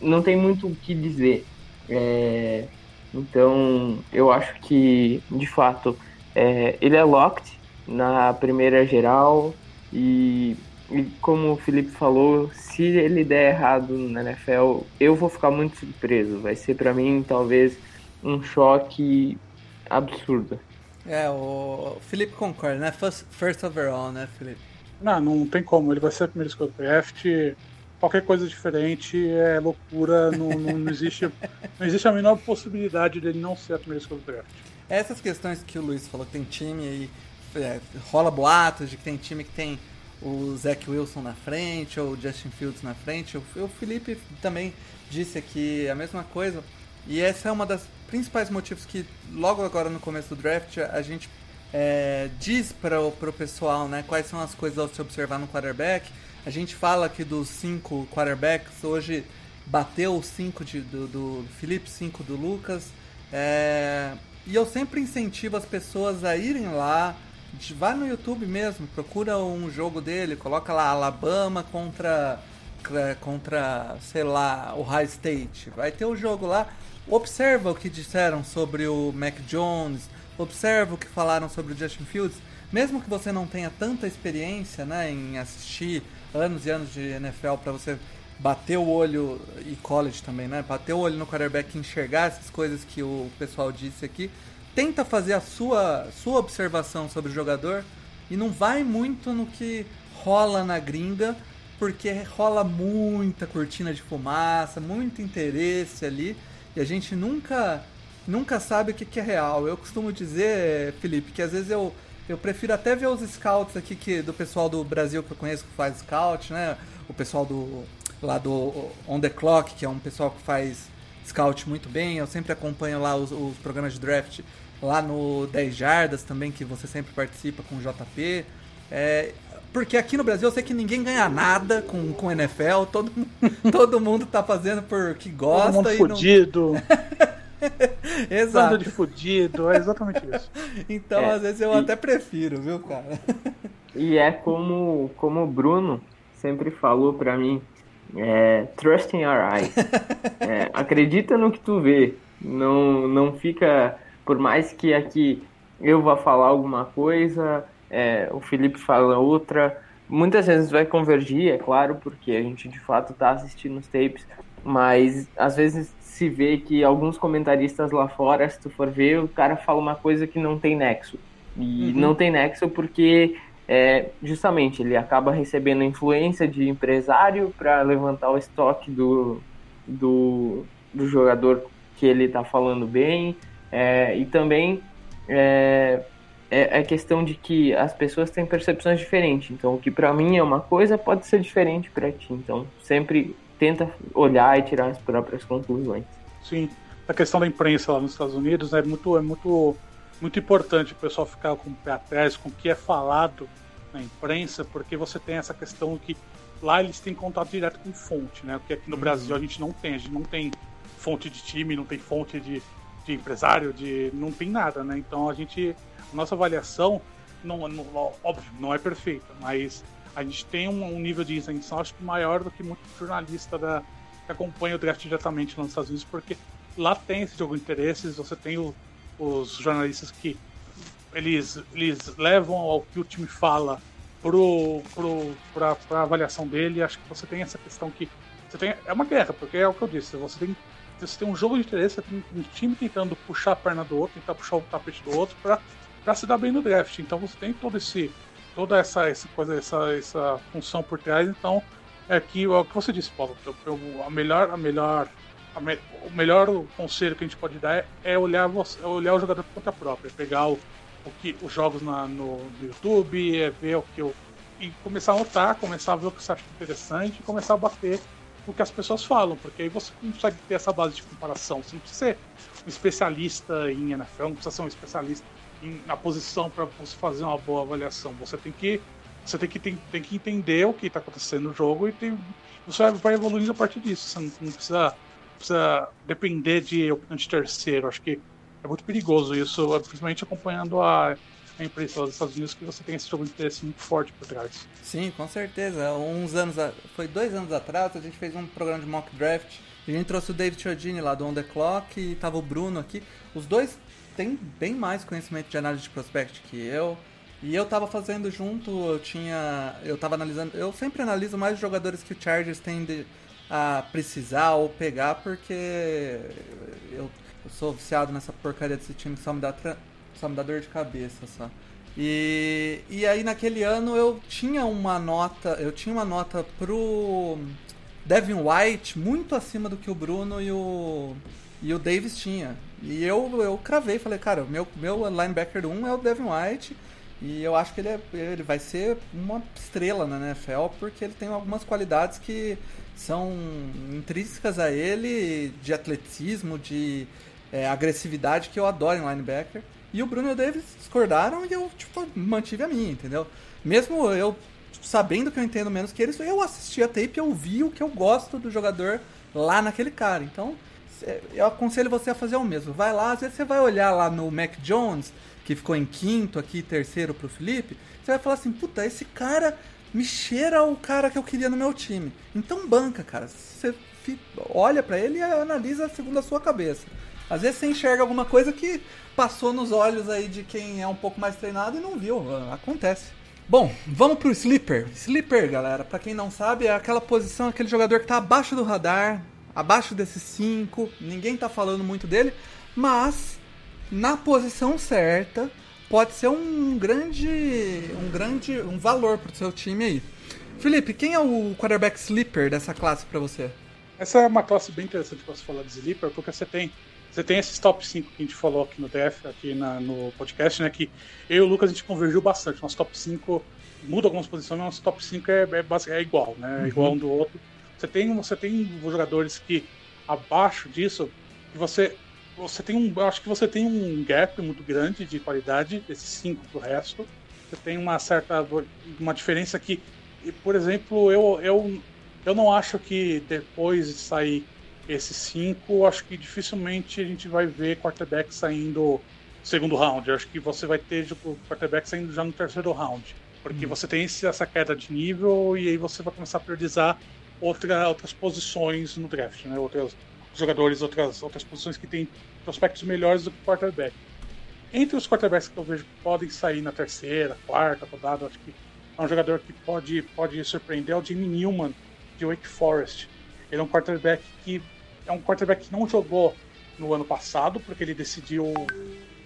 C: não tem muito o que dizer. É, então eu acho que de fato é, ele é locked na primeira geral e, e, como o Felipe falou, se ele der errado na NFL, eu vou ficar muito surpreso. Vai ser para mim talvez um choque absurdo.
A: É, o Felipe concorda, né? First, first overall, né, Felipe?
B: Não, não tem como. Ele vai ser a primeira escolha do draft. Qualquer coisa diferente é loucura. Não, não, existe, não existe a menor possibilidade dele não ser a primeira escolha do draft.
A: Essas questões que o Luiz falou, que tem time aí, é, rola boatos de que tem time que tem o Zach Wilson na frente ou o Justin Fields na frente. O, o Felipe também disse aqui a mesma coisa. E essa é uma das principais motivos que logo agora no começo do draft a gente é, diz para o pessoal né, quais são as coisas a se observar no quarterback. A gente fala aqui dos cinco quarterbacks, hoje bateu o cinco de, do, do Felipe, cinco do Lucas. É, e eu sempre incentivo as pessoas a irem lá, vá no YouTube mesmo, procura um jogo dele, coloca lá Alabama contra é, contra, sei lá, o High State. Vai ter o jogo lá. Observa o que disseram sobre o Mac Jones, observa o que falaram sobre o Justin Fields. Mesmo que você não tenha tanta experiência né, em assistir anos e anos de NFL para você bater o olho, e college também, né? Bater o olho no quarterback e enxergar essas coisas que o pessoal disse aqui. Tenta fazer a sua, sua observação sobre o jogador e não vai muito no que rola na gringa, porque rola muita cortina de fumaça, muito interesse ali, e a gente nunca nunca sabe o que, que é real. Eu costumo dizer, Felipe, que às vezes eu, eu prefiro até ver os scouts aqui que, do pessoal do Brasil que eu conheço que faz scout, né? O pessoal do lá do On The Clock, que é um pessoal que faz scout muito bem. Eu sempre acompanho lá os, os programas de draft lá no 10 Jardas também, que você sempre participa com o JP. É, porque aqui no Brasil eu sei que ninguém ganha nada com, com NFL, todo, todo mundo tá fazendo porque gosta. Todo mundo
B: e fudido.
A: Exato.
B: Bando de fudido, é exatamente isso.
A: então, é, às vezes eu e... até prefiro, viu, cara?
C: E é como, como o Bruno sempre falou pra mim, é, trust in your eyes. É, acredita no que tu vê. Não, não fica, por mais que aqui eu vá falar alguma coisa, é, o Felipe fala outra. Muitas vezes vai convergir, é claro, porque a gente de fato está assistindo os tapes, mas às vezes se vê que alguns comentaristas lá fora, se tu for ver, o cara fala uma coisa que não tem nexo. E uhum. não tem nexo porque é, justamente ele acaba recebendo influência de empresário para levantar o estoque do, do, do jogador que ele está falando bem, é, e também é, é, é, questão de que as pessoas têm percepções diferentes. Então, o que para mim é uma coisa pode ser diferente para ti. Então, sempre tenta olhar e tirar as próprias conclusões.
B: Sim, a questão da imprensa lá nos Estados Unidos é muito, é muito, muito importante o pessoal ficar com o pé atrás com o que é falado na imprensa, porque você tem essa questão que lá eles têm contato direto com fonte, né? Porque aqui no uhum. Brasil a gente não tem, a gente não tem fonte de time, não tem fonte de, de empresário, de não tem nada, né? Então a gente nossa avaliação, não, não, óbvio, não é perfeita, mas a gente tem um, um nível de isenção, acho que maior do que muito jornalista da, que acompanha o draft diretamente nos Estados Unidos, porque lá tem esse jogo de interesses, você tem o, os jornalistas que eles, eles levam ao que o time fala pro, pro, pra, avaliação dele, acho que você tem essa questão que você tem, é uma guerra, porque é o que eu disse, você tem você tem um jogo de interesse, você tem um time tentando puxar a perna do outro, tentar puxar o tapete do outro para se dar bem no draft. Então você tem todo esse toda essa, essa coisa, essa, essa função por trás. Então é que é o que você disse, Paulo. a melhor, a melhor, a me, o melhor conselho que a gente pode dar é, é olhar você, é olhar o jogador por conta própria, pegar o, o que os jogos na, no, no, YouTube, é ver o que eu e começar a notar, começar a ver o que você acha interessante e começar a bater o que as pessoas falam, porque aí você consegue ter essa base de comparação. Você não precisa ser um especialista em NFL, não precisa ser um especialista na posição para você fazer uma boa avaliação. Você tem que você tem que, tem, tem que entender o que está acontecendo no jogo e tem, você vai evoluindo a partir disso. Você não, não precisa, precisa depender de opinião de terceiro. Acho que é muito perigoso isso, principalmente acompanhando a, a imprensa dos Estados Unidos, que você tem esse jogo de interesse muito forte por trás.
A: Sim, com certeza. Uns anos, foi dois anos atrás, a gente fez um programa de mock draft. A gente trouxe o David Chiodini lá do On The Clock e tava o Bruno aqui. Os dois tem bem mais conhecimento de análise de prospect que eu. E eu tava fazendo junto, eu tinha. Eu tava analisando. Eu sempre analiso mais jogadores que o Chargers tende a precisar ou pegar, porque eu, eu sou viciado nessa porcaria desse time que só me dá, só me dá dor de cabeça só. E, e aí naquele ano eu tinha uma nota. Eu tinha uma nota pro Devin White muito acima do que o Bruno e o. E o Davis tinha. E eu, eu cravei, falei, cara, meu, meu linebacker 1 é o Devin White. E eu acho que ele, é, ele vai ser uma estrela na NFL, porque ele tem algumas qualidades que são intrínsecas a ele, de atleticismo, de é, agressividade, que eu adoro em linebacker. E o Bruno e o Davis discordaram e eu, tipo, mantive a minha, entendeu? Mesmo eu sabendo que eu entendo menos que eles, eu assisti a tape eu vi o que eu gosto do jogador lá naquele cara. Então, eu aconselho você a fazer o mesmo. Vai lá, às vezes você vai olhar lá no Mac Jones, que ficou em quinto aqui, terceiro pro Felipe, você vai falar assim, puta, esse cara me cheira o cara que eu queria no meu time. Então banca, cara. Você olha para ele e analisa segundo a sua cabeça. Às vezes você enxerga alguma coisa que passou nos olhos aí de quem é um pouco mais treinado e não viu. Acontece. Bom, vamos pro sleeper. Sleeper, galera, para quem não sabe, é aquela posição, aquele jogador que tá abaixo do radar, abaixo desses cinco, ninguém tá falando muito dele, mas na posição certa pode ser um grande um grande um valor pro seu time aí. Felipe, quem é o quarterback sleeper dessa classe para você?
B: Essa é uma classe bem interessante para você falar de sleeper, porque você tem você tem esses top 5 que a gente falou aqui no DF, aqui na, no podcast, né? Que eu e o Lucas a gente convergiu bastante. Nosso top 5 muda algumas posições, mas nosso top 5 é, é, é igual, né? Uhum. Igual um do outro. Você tem, você tem jogadores que abaixo disso, que você você tem um, acho que você tem um gap muito grande de qualidade desses cinco pro resto. Você tem uma certa uma diferença que, por exemplo, eu, eu, eu não acho que depois de sair esses cinco, acho que dificilmente a gente vai ver quarterback saindo segundo round. Eu acho que você vai ter o quarterback saindo já no terceiro round. Porque hum. você tem essa queda de nível e aí você vai começar a priorizar outra, outras posições no draft, né? Outras jogadores, outras, outras posições que têm prospectos melhores do que o quarterback. Entre os quarterbacks que eu vejo que podem sair na terceira, quarta rodada, acho que é um jogador que pode, pode surpreender é o Jimmy Newman, de Wake Forest. Ele é um quarterback que é um quarterback que não jogou no ano passado, porque ele decidiu.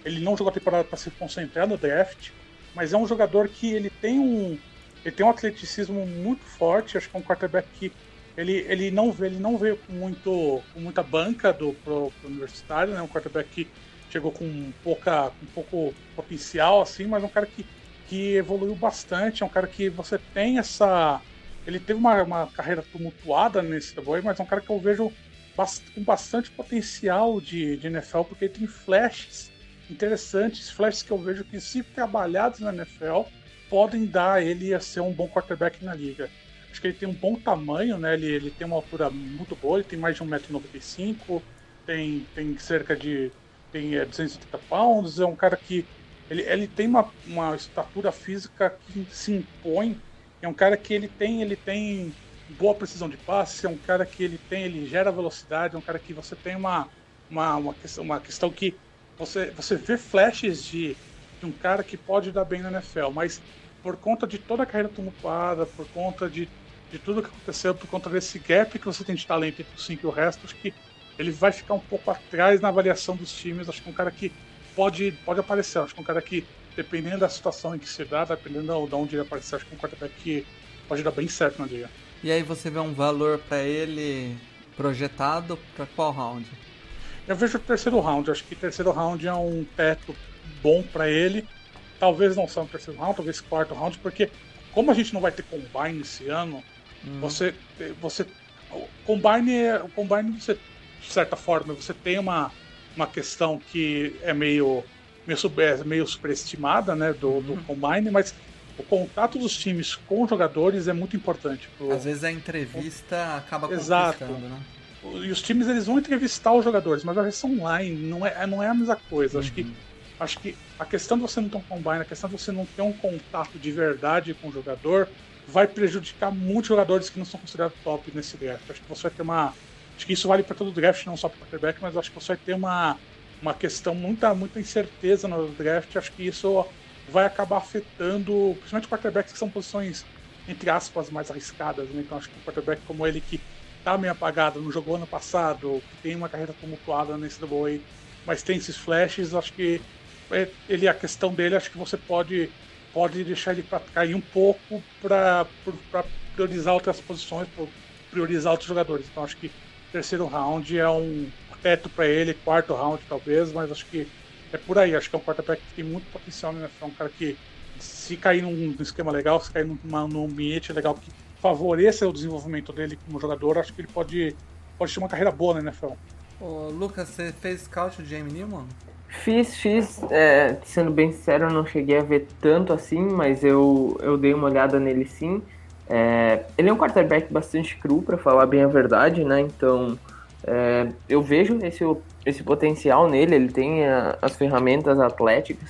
B: Ele não jogou a temporada para se concentrar no draft, mas é um jogador que ele tem um. Ele tem um atleticismo muito forte, acho que é um quarterback que ele, ele, não, ele não veio com, muito, com muita banca do pro, pro universitário, né? Um quarterback que chegou com pouca, com pouco potencial, assim, mas é um cara que, que evoluiu bastante, é um cara que você tem essa. Ele teve uma, uma carreira tumultuada nesse boy, mas é um cara que eu vejo bast com bastante potencial de, de NFL, porque ele tem flashes interessantes, flashes que eu vejo que, se trabalhados na NFL, podem dar ele a ser um bom quarterback na liga. Acho que ele tem um bom tamanho, né? Ele, ele tem uma altura muito boa, ele tem mais de 1,95m, tem, tem cerca de tem, é, 280 pounds, é um cara que ele, ele tem uma, uma estatura física que se impõe, é um cara que ele tem, ele tem boa precisão de passe, é um cara que ele tem, ele gera velocidade, é um cara que você tem uma, uma, uma, questão, uma questão que você, você vê flashes de, de um cara que pode dar bem na NFL, mas por conta de toda a carreira tumultuada, por conta de de tudo que aconteceu por conta desse gap que você tem de talento entre os 5 e o resto, acho que ele vai ficar um pouco atrás na avaliação dos times. Acho que é um cara que pode, pode aparecer. Acho que é um cara que, dependendo da situação em que se dá, dependendo de onde ele aparecer, acho que é um quarterback que pode dar bem certo na liga.
A: E aí você vê um valor para ele projetado para qual round?
B: Eu vejo o terceiro round. Acho que o terceiro round é um teto bom para ele. Talvez não seja o terceiro round, talvez quarto round, porque como a gente não vai ter combine esse ano, Uhum. Você, você, o combine, é, o combine você, de certa forma, você tem uma, uma questão que é meio, meio, é meio superestimada, né, do, uhum. do combine, mas o contato dos times com os jogadores é muito importante.
A: Pro... Às vezes a entrevista acaba Exato. né?
B: E os times eles vão entrevistar os jogadores, mas a versão online não é, não é a mesma coisa. Uhum. Acho que uhum. acho que a questão de você não ter um combine, a questão de você não ter um contato de verdade com o jogador, vai prejudicar muitos jogadores que não são considerados top nesse draft. Acho que você vai ter uma. Acho que isso vale para todo draft, não só para quarterback, mas acho que você vai ter uma, uma questão, muita, muita incerteza no draft. Acho que isso vai acabar afetando, principalmente quarterbacks que são posições, entre aspas, mais arriscadas. Né? Então acho que um quarterback como ele que tá meio apagado, não jogou ano passado, que tem uma carreira tumultuada nesse double mas tem esses flashes, acho que é, ele a questão dele, acho que você pode pode deixar ele para cair um pouco para priorizar outras posições, priorizar outros jogadores. Então acho que terceiro round é um teto para ele, quarto round talvez, mas acho que é por aí. Acho que é um quarterback que tem muito potencial né? É um cara que, se cair num esquema legal, se cair numa, num ambiente legal que favoreça o desenvolvimento dele como jogador, acho que ele pode, pode ter uma carreira boa na NFL.
A: Ô, Lucas, você fez scout de Jamie Newman?
C: Fiz, fiz. É, sendo bem sincero, eu não cheguei a ver tanto assim, mas eu, eu dei uma olhada nele sim. É, ele é um quarterback bastante cru, para falar bem a verdade, né? Então, é, eu vejo esse, esse potencial nele. Ele tem a, as ferramentas atléticas,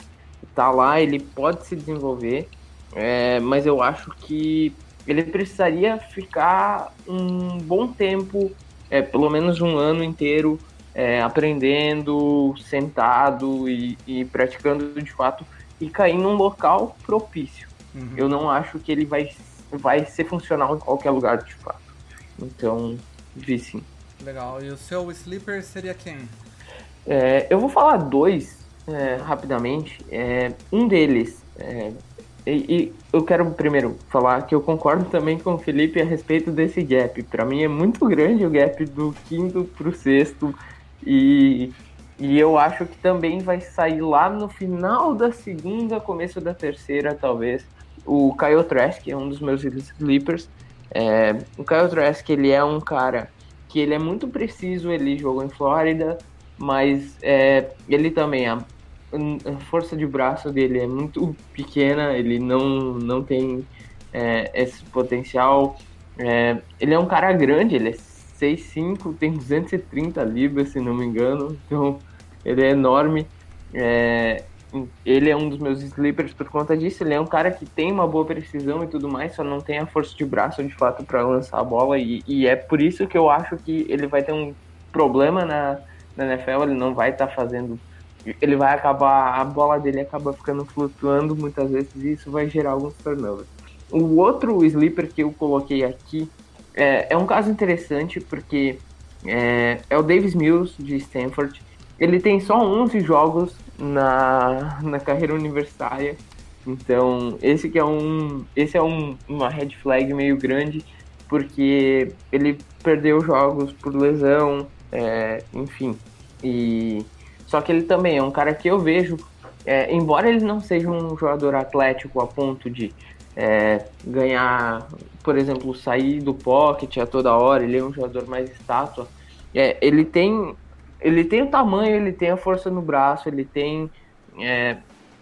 C: tá lá, ele pode se desenvolver, é, mas eu acho que ele precisaria ficar um bom tempo, é, pelo menos um ano inteiro, é, aprendendo, sentado e, e, praticando de fato, e cair num local propício. Uhum. Eu não acho que ele vai, vai ser funcional em qualquer lugar de fato. Então, vi sim.
A: Legal. E o seu sleeper seria quem?
C: É, eu vou falar dois é, rapidamente. É, um deles é, e, e, eu quero primeiro falar que eu concordo também com o Felipe a respeito desse gap. Para mim é muito grande o gap do quinto pro sexto e, e eu acho que também vai sair lá no final da segunda, começo da terceira, talvez. O Kyle Trask, que é um dos meus sleepers. É, o Kyle Trask, ele é um cara que ele é muito preciso, ele jogou em Flórida, mas é, ele também, a a força de braço dele é muito pequena, ele não, não tem é, esse potencial. É, ele é um cara grande, ele é 6'5", tem 230 libras, se não me engano, então ele é enorme. É, ele é um dos meus sleepers por conta disso. Ele é um cara que tem uma boa precisão e tudo mais, só não tem a força de braço de fato para lançar a bola. E, e, é por isso que eu acho que ele vai ter um problema na, na NFL. Ele não vai estar tá fazendo ele vai acabar, a bola dele acaba ficando flutuando muitas vezes e isso vai gerar alguns turnovers. O outro sleeper que eu coloquei aqui é, é um caso interessante porque é, é, o Davis Mills de Stanford. Ele tem só 11 jogos na, na carreira universitária, então esse que é um esse é um, uma red flag meio grande porque ele perdeu jogos por lesão, é, enfim, e só que ele também é um cara que eu vejo, é, embora ele não seja um jogador atlético a ponto de é, ganhar, por exemplo, sair do pocket a toda hora, ele é um jogador mais estátua. É, ele tem ele tem o tamanho, ele tem a força no braço, ele tem é,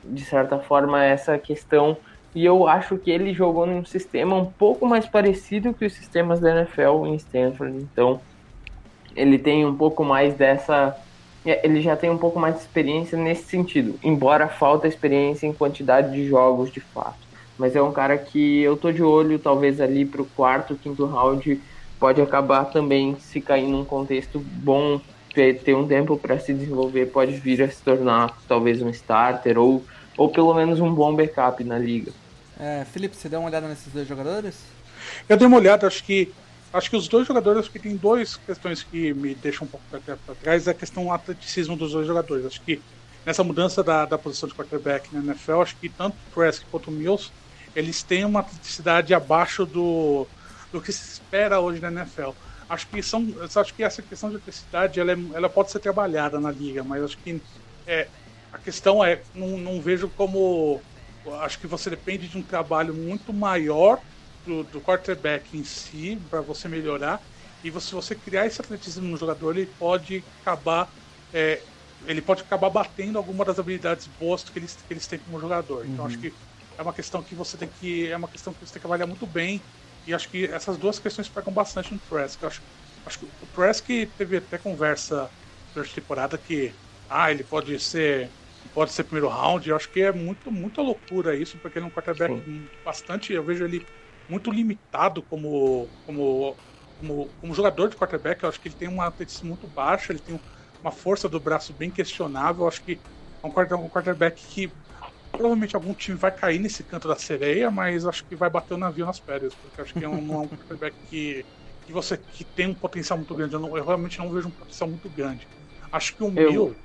C: de certa forma essa questão e eu acho que ele jogou num sistema um pouco mais parecido que os sistemas da NFL em Stanford, então ele tem um pouco mais dessa é, ele já tem um pouco mais de experiência nesse sentido, embora falta experiência em quantidade de jogos de fato. Mas é um cara que eu tô de olho, talvez ali pro quarto, quinto round, pode acabar também se cair num contexto bom, ter um tempo para se desenvolver, pode vir a se tornar talvez um starter ou, ou pelo menos um bom backup na liga.
A: É, Felipe, você deu uma olhada nesses dois jogadores?
B: Eu dei uma olhada, acho que Acho que os dois jogadores que tem duas questões que me deixam um pouco para trás é a questão do atleticismo dos dois jogadores. Acho que nessa mudança da, da posição de quarterback na NFL, acho que tanto o Prescott quanto o Mills, eles têm uma atleticidade abaixo do, do que se espera hoje na NFL. Acho que são, acho que essa questão de atleticidade ela, é, ela pode ser trabalhada na liga, mas acho que é, a questão é não, não vejo como acho que você depende de um trabalho muito maior do, do quarterback em si para você melhorar. E você, se você criar esse atletismo no jogador, ele pode acabar. É, ele pode acabar batendo alguma das habilidades boas que eles, que eles têm como jogador. Então uhum. acho que é uma questão que você tem que. É uma questão que você tem que trabalhar muito bem. E acho que essas duas questões pegam bastante no Trask. Acho, acho que o Trask teve até conversa durante a temporada que ah, ele pode ser. Pode ser primeiro round, eu acho que é muito, muita loucura isso, porque ele é um quarterback Sim. bastante. Eu vejo ele muito limitado como, como, como, como jogador de quarterback. Eu acho que ele tem uma atleticismo muito baixa, ele tem uma força do braço bem questionável. Eu acho que é um quarterback que provavelmente algum time vai cair nesse canto da sereia, mas acho que vai bater o navio nas pedras, porque acho que é um, é um quarterback que, que você que tem um potencial muito grande. Eu, não, eu, realmente não vejo um potencial muito grande. Acho que o eu...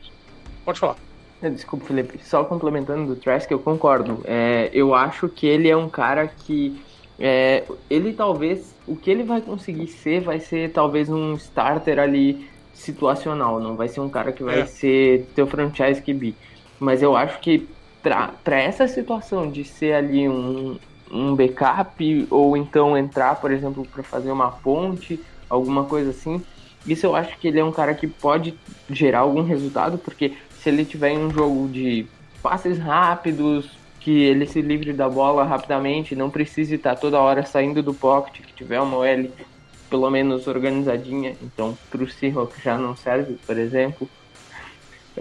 B: Pode falar.
C: Desculpa, Felipe. Só complementando do Trask, eu concordo. É, eu acho que ele é um cara que é, ele talvez, o que ele vai conseguir ser, vai ser talvez um starter ali situacional, não vai ser um cara que vai é. ser teu franchise QB. Mas eu acho que para essa situação de ser ali um, um backup ou então entrar, por exemplo, para fazer uma ponte, alguma coisa assim, isso eu acho que ele é um cara que pode gerar algum resultado, porque se ele tiver em um jogo de passes rápidos, que ele se livre da bola rapidamente, não precise estar toda hora saindo do pocket, que tiver uma OL pelo menos organizadinha, então para o Seahawks já não serve, por exemplo,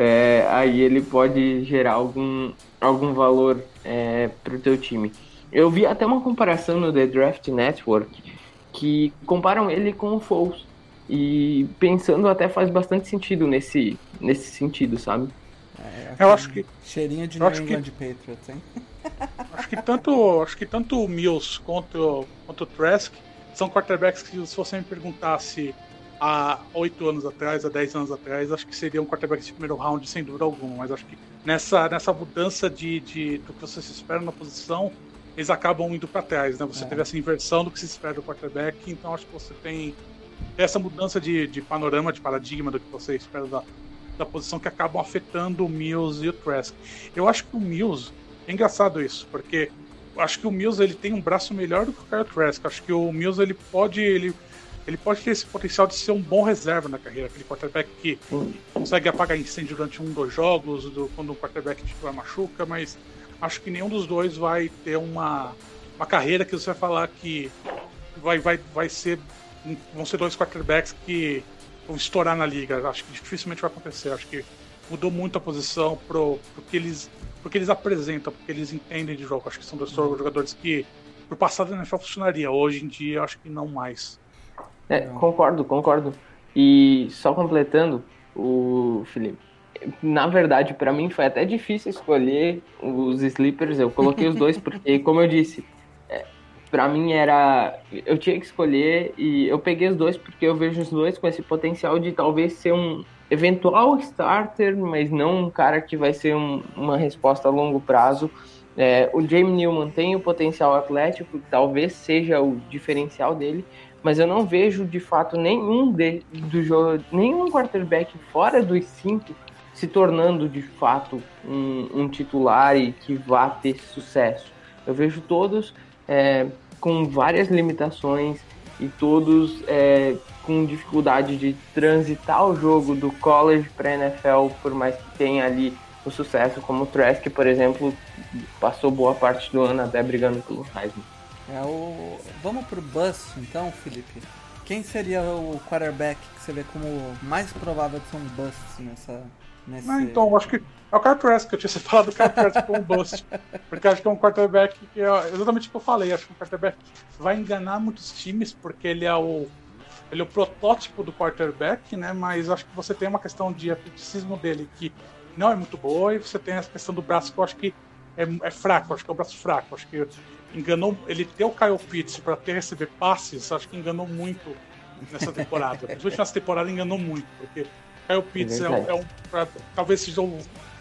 C: é, aí ele pode gerar algum, algum valor é, para o teu time. Eu vi até uma comparação no The Draft Network que comparam ele com o Foles. E pensando até faz bastante sentido nesse, nesse sentido, sabe?
B: É, eu acho que.
A: Cheirinho de New England que, Patriots, hein?
B: Acho que tanto, acho que tanto o Mills quanto, quanto o Trask são quarterbacks que, se você me perguntasse há oito anos atrás, há dez anos atrás, acho que seriam quarterbacks de primeiro round, sem dúvida alguma. Mas acho que nessa, nessa mudança de, de, do que você se espera na posição, eles acabam indo para trás, né? Você é. teve essa inversão do que se espera do quarterback, então acho que você tem essa mudança de, de panorama, de paradigma do que você espera da, da posição que acabam afetando o Mills e o Trask. Eu acho que o Mills, é engraçado isso, porque acho que o Mills ele tem um braço melhor do que o Kyle Trask. Acho que o Mills ele pode ele, ele pode ter esse potencial de ser um bom reserva na carreira, aquele quarterback que consegue apagar incêndio durante um, dois jogos, do, quando o quarterback titular machuca, mas acho que nenhum dos dois vai ter uma, uma carreira que você vai falar que vai, vai, vai ser vão ser dois quarterbacks que vão estourar na liga. Acho que dificilmente vai acontecer. Acho que mudou muito a posição pro, pro que eles porque eles apresentam, porque eles entendem de jogo. Acho que são dois uhum. jogadores que por passado na NFL funcionaria. Hoje em dia acho que não mais.
C: É, concordo, concordo. E só completando o Felipe. Na verdade, para mim foi até difícil escolher os sleepers. Eu coloquei os dois porque, como eu disse, para mim era eu tinha que escolher e eu peguei os dois porque eu vejo os dois com esse potencial de talvez ser um eventual starter, mas não um cara que vai ser um, uma resposta a longo prazo. É, o Jamie Newman tem o potencial atlético, talvez seja o diferencial dele, mas eu não vejo de fato nenhum de, do jogo, nenhum quarterback fora dos cinco se tornando de fato um, um titular e que vá ter sucesso. Eu vejo todos é, com várias limitações e todos é, com dificuldade de transitar o jogo do college para NFL, por mais que tenha ali o sucesso, como o Trask, por exemplo, passou boa parte do ano até brigando pelo Heisman.
A: É o... Vamos pro bust então, Felipe. Quem seria o quarterback que você vê como mais provável de ser um bust nessa,
B: Nesse... Não, então, acho que é o Kyle que eu tinha falado do Kyle Trask como um bust. Porque acho que é um quarterback que é exatamente o que eu falei. Acho que um quarterback vai enganar muitos times, porque ele é o. Ele é o protótipo do quarterback, né? Mas acho que você tem uma questão de atleticismo dele que não é muito boa, e você tem essa questão do braço que eu acho que é, é fraco, acho que é o braço fraco. Acho que enganou. Ele ter o Kyle Pitts para ter receber passes, acho que enganou muito nessa temporada. Principalmente nessa temporada enganou muito, porque Kyle Pitts é, é, é um, pra, talvez seja um,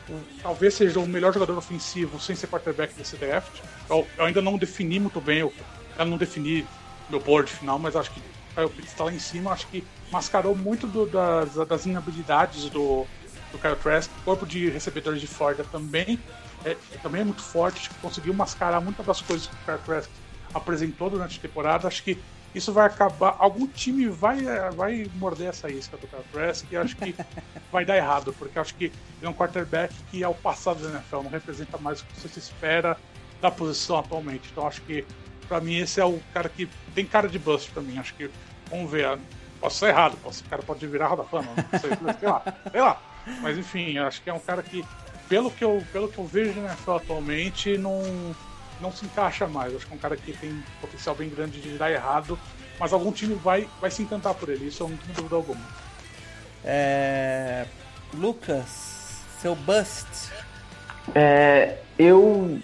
B: um, talvez seja o melhor jogador ofensivo sem ser quarterback desse draft. Eu, eu ainda não defini muito bem, eu, eu não defini meu board final, mas acho que Kyle Pitts está lá em cima. Acho que mascarou muito do, das, das inabilidades do, do Kyle Trask. O corpo de recebedores de Florida também é, também é muito forte. Acho que conseguiu mascarar muitas das coisas que o Trask apresentou durante a temporada. Acho que isso vai acabar. Algum time vai, vai morder essa isca do Trask e acho que vai dar errado, porque acho que ele é um quarterback que, ao passado da NFL, não representa mais o que você se espera da posição atualmente. Então acho que, para mim, esse é o cara que tem cara de bust para mim. Acho que, vamos ver, posso ser errado, posso, o cara pode virar Roda Fama, não sei, sei lá, sei lá. Mas enfim, acho que é um cara que, pelo que eu, pelo que eu vejo na NFL atualmente, não não se encaixa mais. Acho que é um cara que tem potencial bem grande de dar errado, mas algum time vai, vai se encantar por ele, isso eu não tenho dúvida alguma.
A: É... Lucas, seu bust.
C: É, eu,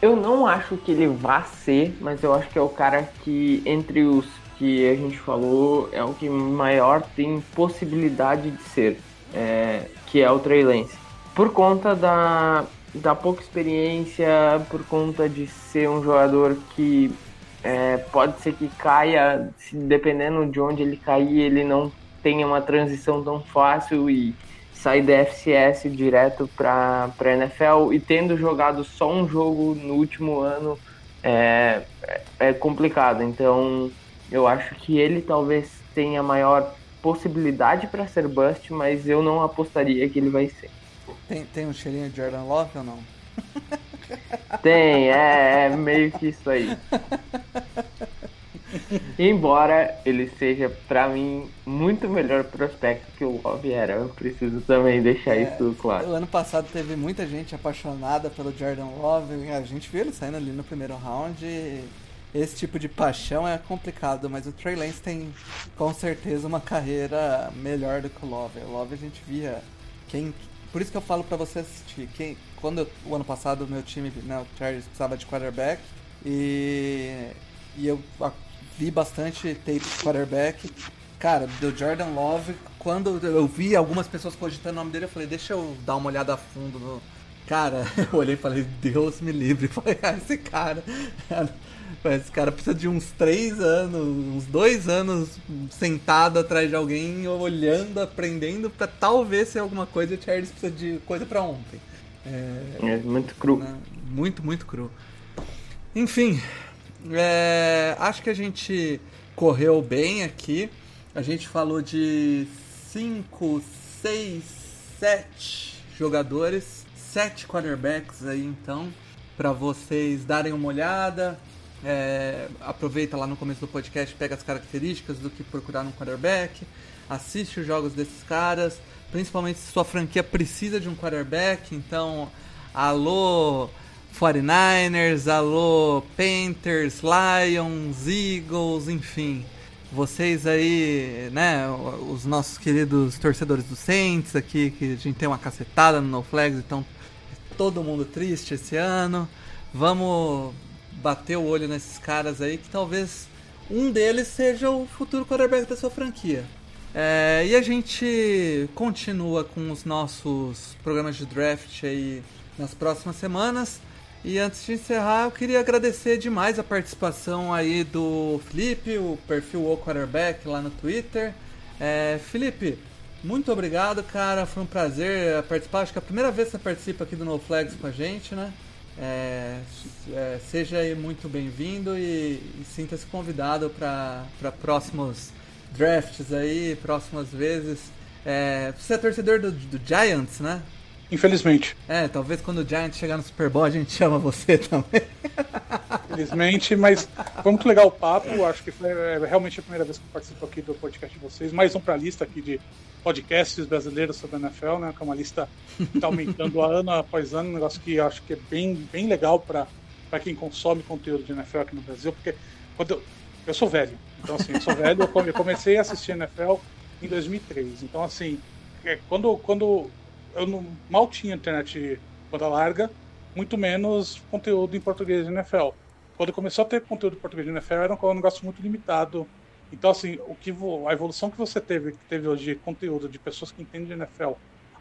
C: eu não acho que ele vá ser, mas eu acho que é o cara que, entre os que a gente falou, é o que maior tem possibilidade de ser, é, que é o Trey Lance. Por conta da, da pouca experiência, por conta de ser um jogador que é, pode ser que caia, dependendo de onde ele cair, ele não tenha uma transição tão fácil e sair da FCS direto para a NFL e tendo jogado só um jogo no último ano é, é complicado. Então eu acho que ele talvez tenha maior possibilidade para ser bust, mas eu não apostaria que ele vai ser.
A: Tem, tem um cheirinho de Jordan Love ou não?
C: Tem, é, é meio que isso aí. Embora ele seja, para mim, muito melhor prospecto que o Love era. Eu preciso também deixar é, isso claro.
A: O ano passado teve muita gente apaixonada pelo Jordan Love. A gente viu ele saindo ali no primeiro round. esse tipo de paixão é complicado, mas o Trey Lance tem com certeza uma carreira melhor do que o Love. O Love a gente via quem por isso que eu falo para você assistir. Quem, quando eu, o ano passado o meu time, né, o Chargers precisava de quarterback e, e eu vi bastante tape de quarterback. Cara, do Jordan Love, quando eu vi algumas pessoas cogitando o nome dele, eu falei, deixa eu dar uma olhada a fundo no. Cara, eu olhei e falei, Deus me livre. ah, esse cara. Esse cara precisa de uns três anos, uns dois anos sentado atrás de alguém, olhando, aprendendo, pra talvez ser alguma coisa. E o Charles precisa de coisa para ontem.
C: É, é, muito cru. Né?
A: Muito, muito cru. Enfim, é, acho que a gente correu bem aqui. A gente falou de 5, 6, 7 jogadores, 7 quarterbacks aí então, para vocês darem uma olhada, é, aproveita lá no começo do podcast, pega as características do que procurar no quarterback, assiste os jogos desses caras, principalmente se sua franquia precisa de um quarterback, então alô 49ers, alô Panthers, Lions, Eagles, enfim. Vocês aí, né, os nossos queridos torcedores do Saints aqui, que a gente tem uma cacetada no No Flags, então todo mundo triste esse ano. Vamos bater o olho nesses caras aí, que talvez um deles seja o futuro quarterback da sua franquia. É, e a gente continua com os nossos programas de draft aí nas próximas semanas. E antes de encerrar, eu queria agradecer demais a participação aí do Felipe, o perfil O Quarterback lá no Twitter. É, Felipe, muito obrigado, cara. Foi um prazer participar. Acho que é a primeira vez que você participa aqui do No Flags com a gente, né? É, é, seja muito bem-vindo e, e sinta-se convidado para próximos drafts aí, próximas vezes. É, você é torcedor do, do, Giants, né?
B: Infelizmente.
A: É, talvez quando o Giants chegar no Super Bowl a gente chama você também.
B: Infelizmente, mas foi muito legal o papo. Acho que foi é, realmente a primeira vez que eu participo aqui do podcast de vocês. Mais um para a lista aqui de podcasts brasileiros sobre a NFL, né? Que é uma lista que está aumentando ano após ano, um negócio que acho que é bem, bem legal para quem consome conteúdo de NFL aqui no Brasil, porque quando eu, eu sou velho, então assim, eu sou velho, eu comecei a assistir NFL em 2003, então assim, é, quando, quando eu não, mal tinha internet banda larga, muito menos conteúdo em português de NFL. Quando começou a ter conteúdo em português de NFL, era um negócio muito limitado então, assim, o que a evolução que você teve, que teve hoje de conteúdo de pessoas que entendem de NFL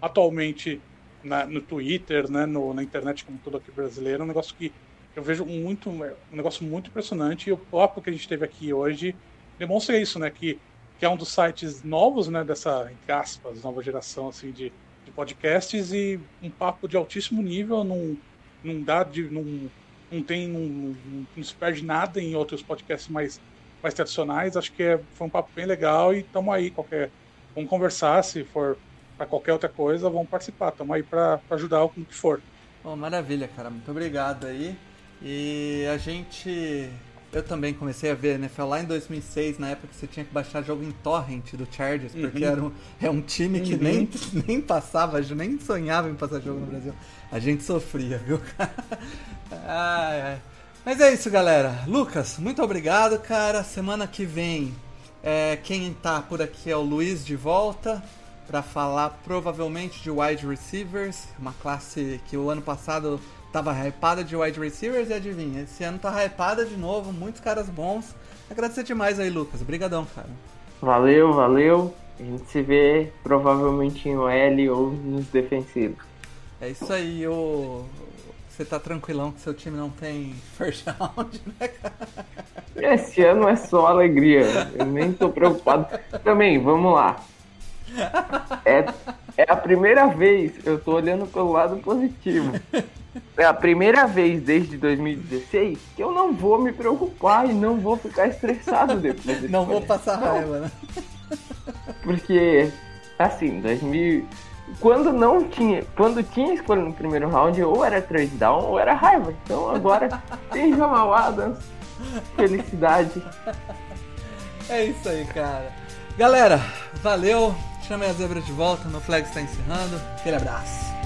B: atualmente na, no Twitter, né, no, na internet como todo aqui brasileiro, é um negócio que eu vejo muito, um negócio muito impressionante e o papo que a gente teve aqui hoje demonstra isso, né, que, que é um dos sites novos, né, dessa, entre aspas, nova geração, assim, de, de podcasts e um papo de altíssimo nível, não, não dá de, não, não tem, não, não, não se perde nada em outros podcasts mais mais tradicionais. Acho que é, foi um papo bem legal e estamos aí. Qualquer, vamos conversar, se for para qualquer outra coisa, vamos participar. Estamos aí para ajudar o que for.
A: Oh, maravilha, cara. Muito obrigado aí. E a gente. Eu também comecei a ver NFL lá em 2006, na época que você tinha que baixar jogo em torrent do Chargers, porque uhum. era um, é um time que uhum. nem, nem passava, nem sonhava em passar jogo no Brasil. A gente sofria, viu? ai, ai. Mas é isso, galera. Lucas, muito obrigado, cara. Semana que vem, é, quem tá por aqui é o Luiz de volta para falar provavelmente de wide receivers, uma classe que o ano passado tava hypada de wide receivers e adivinha, esse ano tá hypada de novo, muitos caras bons. Agradecer demais aí, Lucas. Obrigadão, cara.
C: Valeu, valeu. A gente se vê provavelmente em OL ou nos defensivos.
A: É isso aí, o você tá tranquilão que seu time não tem first round, né, cara?
C: Esse ano é só alegria. Eu nem tô preocupado. Também, vamos lá. É, é a primeira vez, eu tô olhando pelo lado positivo. É a primeira vez desde 2016 que eu não vou me preocupar e não vou ficar estressado depois.
A: Não vou passar raiva, né?
C: Porque, assim, 2000, quando não tinha, quando tinha escolha no primeiro round, ou era trade down ou era raiva. Então agora tem Jamal Adams, Felicidade.
A: É isso aí, cara. Galera, valeu. Chamem a zebra de volta. Meu flag está encerrando. Aquele abraço.